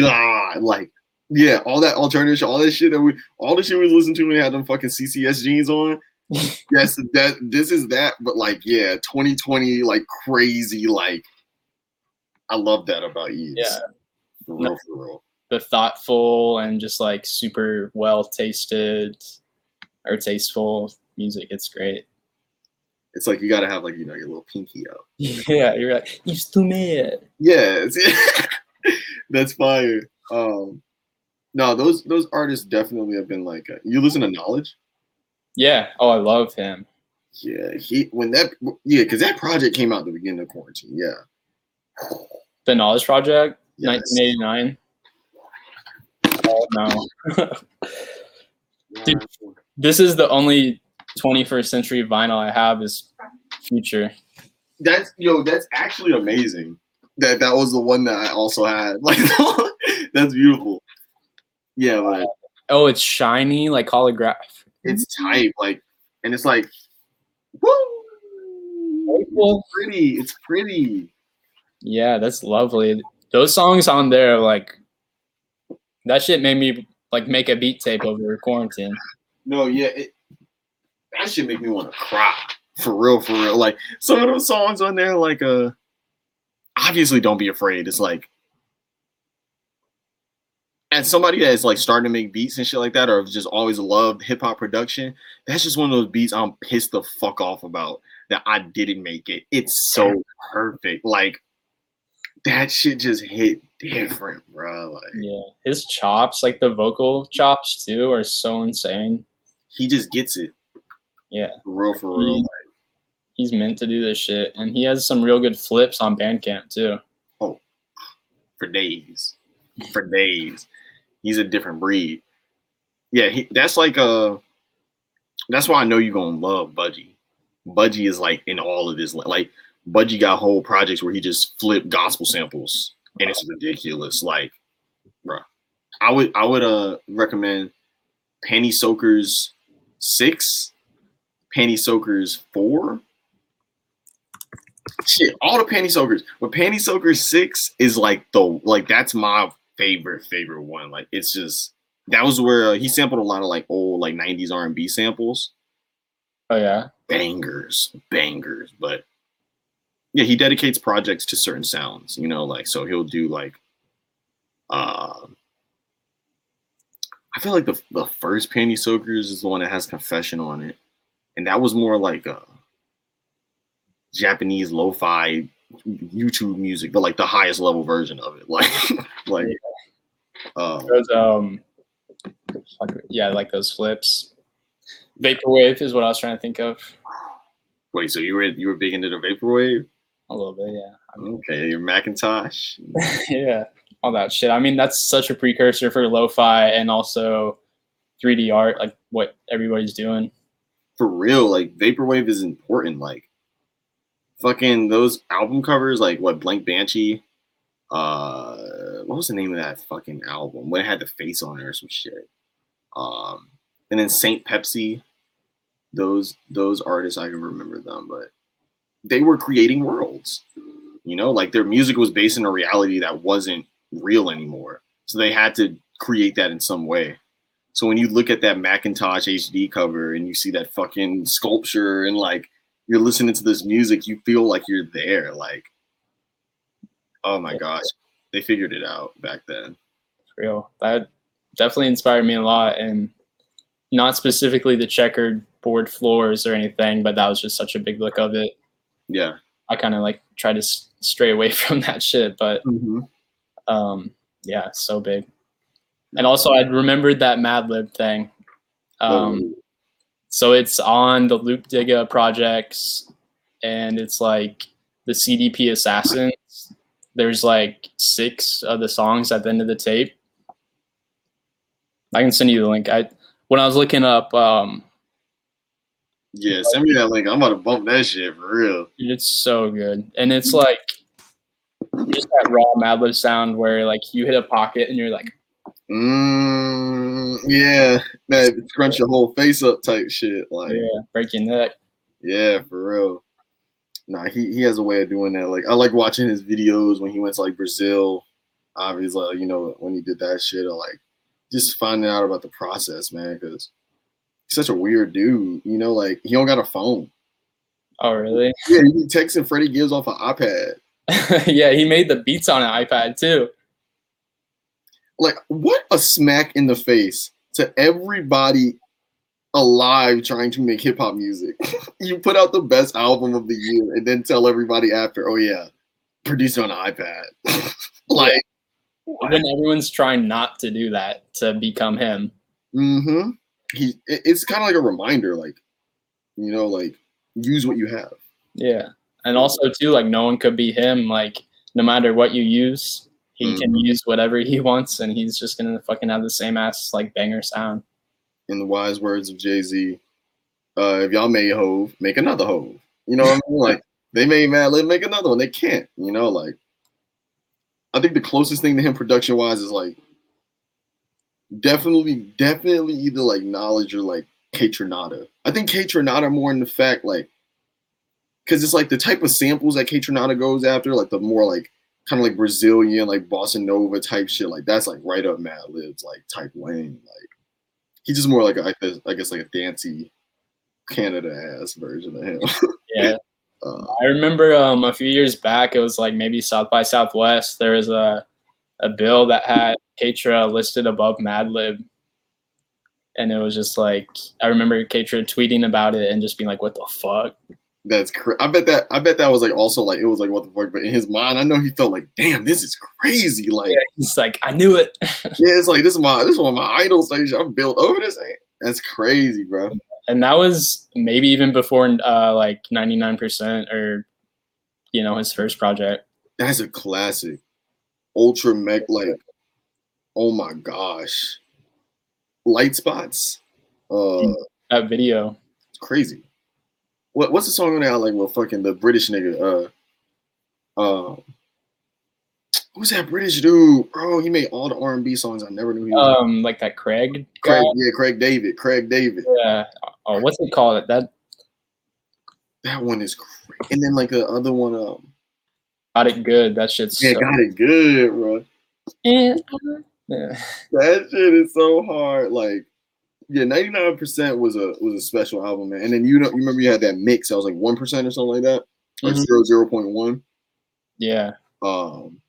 god! Like, yeah, all that alternative, shit, all that shit that we, all the shit we listened to when we had them fucking CCS jeans on. yes, that this is that, but like, yeah, 2020, like crazy, like. I love that about you. Yeah. for real, for real. the thoughtful and just like super well tasted or tasteful music. It's great. It's like you gotta have like you know your little pinky out. Yeah, you're like you too mad. Yes, that's fire. Um, no, those those artists definitely have been like. Uh, you listen to Knxwledge? Yeah. Oh, I love him. Yeah, he when that yeah, because that project came out at the beginning of quarantine. Yeah. The Knxwledge Project, Yes. 1989. Oh no. Dude. This is the only 21st century vinyl I have is Future. That's yo, that's actually amazing. That that was the one that I also had. Like that's beautiful. Yeah, like Oh, it's shiny, like holograph. it's tight, like, and it's like, woo, Well, pretty. It's pretty. Yeah, that's lovely. Those songs on there, like that shit made me like make a beat tape over quarantine. No, yeah, it, that should make me want to cry for real, for real. Like some of those songs on there, like uh, obviously, don't be afraid. It's like, and somebody that's like starting to make beats and shit like that, or just always loved hip hop production. That's just one of those beats I'm pissed the fuck off about that I didn't make it. It's so perfect, like. That shit just hit different, bro. Like Yeah, his chops, like the vocal chops too, are so insane. he just gets it, Yeah, for real, for real. He- he's meant to do this shit, and he has some real good flips on Bandcamp too. Oh, for days, for days. He's a different breed. Yeah, he, that's like a. That's why I know you're gonna love Budgie. Budgie is like in all of this. Like Budgie got whole projects where he just flipped gospel samples, and it's ridiculous. Like, bro, I would I would uh recommend Panty Soakers six, Panty Soakers four. Shit, all the Panty Soakers, but Panty Soakers six is like the like that's my favorite favorite one. Like it's just that was where uh, he sampled a lot of like old like '90s R&B samples, Oh yeah. bangers, bangers. But yeah, he dedicates projects to certain sounds. You know, like so he'll do like, uh, I feel like the the first Panty Soakers is the one that has Confession on it, and that was more like a Japanese lo-fi YouTube music, but like the highest level version of it. Like, like, uh, Those um, yeah, like those flips. Vaporwave is what I was trying to think of. wait, so you were you were big into the vaporwave? A little bit, yeah. I mean, Okay, your Macintosh. yeah, all that shit. I mean, that's such a precursor for lo-fi and also 3D art, like what everybody's doing. for real, like vaporwave is important. Like fucking those album covers, like what Blank Banshee. Uh, what was the name of that fucking album? When it had the face on it or some shit. Um, and then Saint Pepsi. Those those artists I can remember them, but they were creating worlds. You know, like their music was based in a reality that wasn't real anymore. So they had to create that in some way. So when you look at that Macintosh HD cover and you see that fucking sculpture and like you're listening to this music, you feel like you're there. Like, oh my gosh, they figured it out back then. Real. That definitely inspired me a lot. And not specifically the checkered board floors or anything, but that was just such a big look of it. Yeah. I kind of like try to stray away from that shit, but Mm-hmm. um, yeah, so big. And also, I remembered that Madlib thing. Um, so it's on the Loop Digga projects, and it's like the CDP Assassins. There's like six of the songs at the end of the tape. I can send you the link. I when I was looking up, um, yeah, send me that link. I'm about to bump that shit for real. it's so good, and it's like just that raw Madlib sound where like you hit a pocket and you're like, Mm, yeah, that scrunch your whole face up type shit. Like, yeah, break your neck. Yeah, for real. Nah, he, he has a way of doing that. Like I like watching his videos when he went to like Brazil. Obviously, you know, when he did that shit or like just finding out about the process, man, because he's such a weird dude. You know, like he don't got a phone. Oh, really? Yeah, he texting Freddie Gibbs off an iPad. yeah, he made the beats on an iPad too. Like, what a smack in the face to everybody alive trying to make hip hop music. you put out the best album of the year and then tell everybody after, oh yeah, produced on an iPad. like, When everyone's trying not to do that to become him. mm-hmm. He it's kind of like a reminder, like, you know, like use what you have. Yeah. And also too, like no one could be him. Like no matter what you use, he can use whatever he wants and he's just gonna fucking have the same ass like banger sound. In the wise words of Jay Z, uh, if y'all made Hove, make another Hove. You know what I mean? Like they made Madlib, make another one. They can't. You know, like I think the closest thing to him production wise is like definitely, definitely either like Knxwledge or like Kaytranada. I think Kaytranada more in the fact like because it's like the type of samples that Kaytranada goes after, like the more like kind of like Brazilian, like bossa nova type shit. Like that's like right up Madlib's like type lane. Like he's just more like a, I guess, I guess like a dancey Canada ass version of him. Yeah. uh, I remember um a few years back it was like maybe South by Southwest, there was a a bill that had Kaytra listed above Madlib. And it was just like I remember Kaytra tweeting about it and just being like, "What the fuck?" that's cra- I bet that I bet that was like also like it was like what the fuck, but in his mind, I know he felt like, damn, this is crazy. Like, Yeah, he's like, "I knew it." yeah, it's like this is my this is one of my idols. Like I'm built over this. That's crazy, bro. and that was maybe even before uh like 99% or you know his first project That's a classic. Ultra mech like, oh my gosh, Lite Spots. Uh, that video it's crazy. What what's the song on that? Like, well, fucking the British nigga. Uh, uh, who's that British dude, bro? He made all the R and B songs. I never knew he was. um like that craig Craig, guy. yeah, Craig David. Craig David. yeah oh what's it called that That one is great. And then like the other one, um, got it good that shit's yeah, so, got it good, bro. yeah. That shit is so hard. Like, yeah, ninety nine percent was a was a special album, man. And then you know, you remember you had that mix. I was like one percent or something like that, like Mhm. zero zero point one. yeah Um,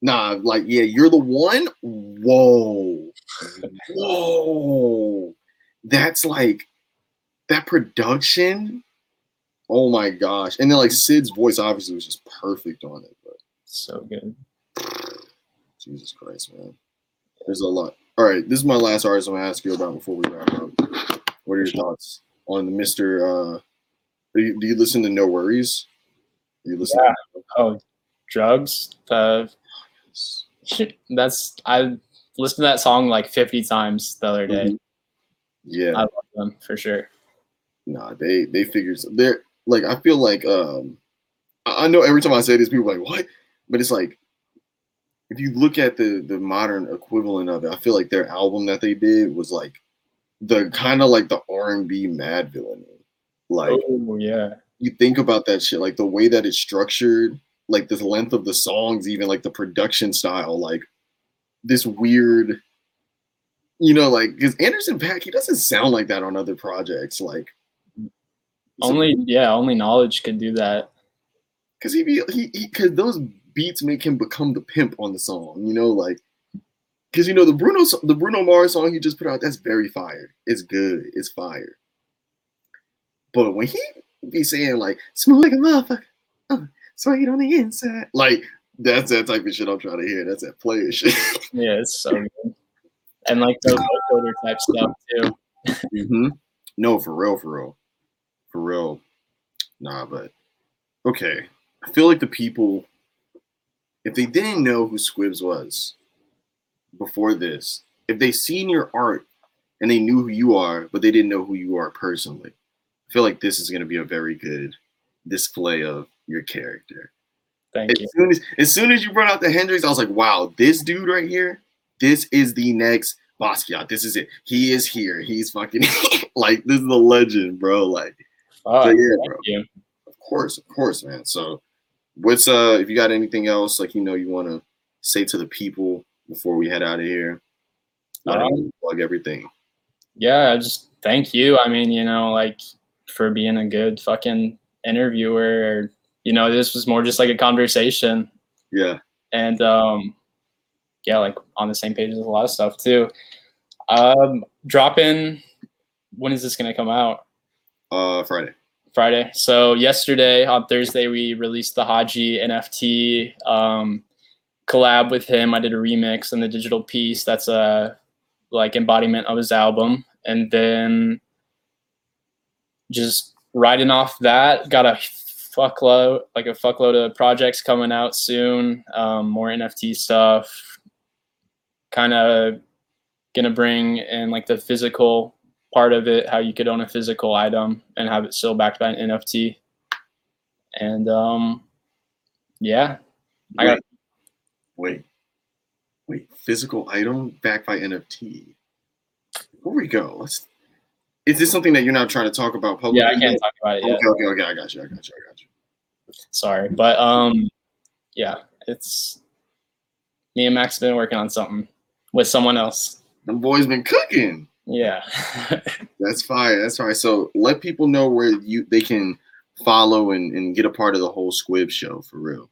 nah, like yeah, you're the one. Whoa, whoa, that's like that production. Oh my gosh! And then like Syd's voice obviously was just perfect on it. But so good Jesus Christ, man, there's a lot. All right, this is my last artist I'm gonna ask you about before we wrap up. What are your thoughts on the Mister? Uh, do you, do you listen to NxWorries? Do you listen? Yeah. oh drugs uh that's i listened to that song like 50 times the other day Mhm. Yeah, I love them for sure nah, they they figure they're like I feel like um I know every time I say this, people are like what, but it's like if you look at the the modern equivalent of it, I feel like their album that they did was like the kind of like the R and B Madvillain. Like Oh yeah. you think about that shit, like the way that it's structured, like the length of the songs, even like the production style, like this weird, you know, like because Anderson .Paak, he doesn't sound like that on other projects, like Only yeah, only Knxwledge could do that. because he be he because those beats make him become the pimp on the song, you know, like because you know the Bruno the Bruno Mars song he just put out that's very fire. It's good. It's fire. But when he be saying like smooth like a motherfucker, uh, sweet on the inside, like that's that type of shit I'm trying to hear. That's that player shit. Yeah, it's so good. And like the vocoder type stuff too. mm-hmm. No, for real, for real, for real. Nah, but okay. I feel like the people, if they didn't know who Squibs was before this, if they seen your art and they knew who you are, but they didn't know who you are personally, I feel like this is going to be a very good display of your character. Thank As you. soon as, as soon as you brought out the HNDRXX, I was like, wow, this dude right here, this is the next Basquiat. This is it. He is here. He's fucking like this is a legend, bro. Like, Oh, so yeah, thank bro. you. Of course, of course, man. So, what's uh, if you got anything else like you know you want to say to the people before we head out of here? Um, plug everything. Yeah, I just thank you. I mean, you know, like for being a good fucking interviewer. Or, You know, this was more just like a conversation. Yeah, and um yeah like on the same page with a lot of stuff too um drop in when is this to come out uh, Friday. friday. So yesterday on thursday we released the haji nft um collab with him. I did a remix and the digital piece that's a like embodiment of his album. And then just riding off that got a fuckload like a fuckload of projects coming out soon um, more nft stuff. Kind of gonna bring in like the physical part of it how you could own a physical item and have it still backed by an nft and um yeah I got- wait, wait, physical item backed by NFT. Where we go? Let's. Is this something that you're not trying to talk about publicly? yeah i can't talk about it yet Okay, okay, okay. I got you. I got you. I got you. sorry but um yeah it's me and max been working on something with someone else The boys been cooking. Yeah That's fine. That's fine. So let people know where you they can follow and, and get a part of the whole Squib show for real.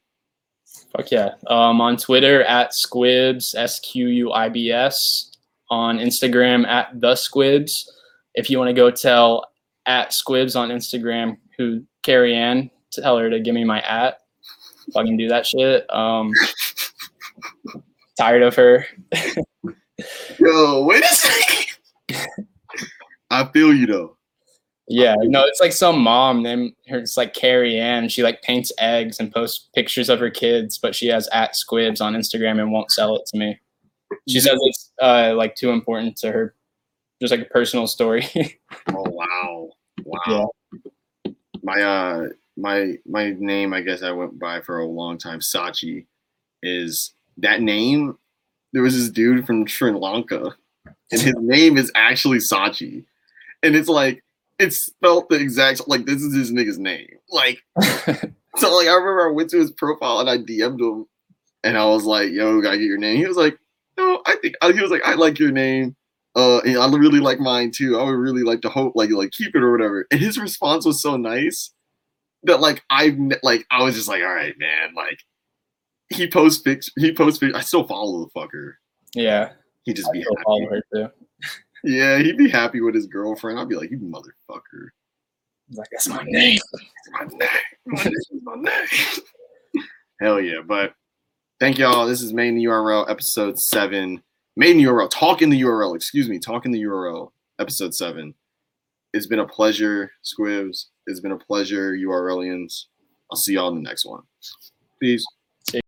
Fuck yeah. Um, on Twitter at Squibs, S Q U I B S. On Instagram at The Squibs. If you want to go tell at Squibs on Instagram who Carrie Ann, tell her to give me my at. Fucking do that shit. Um, tired of her. Yo, wait a second. I feel you though. Yeah, no, it's like some mom named her. It's like Carrie Ann. She like paints eggs and posts pictures of her kids, but she has at Squibs on Instagram and won't sell it to me. She says it's uh, like too important to her, just like a personal story. Oh wow. Wow. My uh my my name I guess I went by for a long time, Sachi, is that name. There was this dude from Sri Lanka, and his name is actually Sachi. And it's like it's spelled the exact like this is his nigga's name. Like So like I remember I went to his profile and I DM'd him and I was like, yo, gotta get your name. He was like, no, I think he was like, I like your name. Uh and I really like mine too. I would really like to hope like like keep it or whatever. And his response was so nice that like I like I was just like, all right, man. Like he posts pics, he posts pics. I still follow the fucker. yeah, He'd just be happy. Yeah, he'd be happy with his girlfriend. I'd be like, you motherfucker. Like that's my name. my name. This is my name. Hell yeah. But thank y'all. This is Made in the URL episode seven. Made in the URL. Talk in the URL. Excuse me. Talk in the URL episode seven. It's been a pleasure, Squibs. It's been a pleasure, URLians. I'll see y'all in the next one. Peace.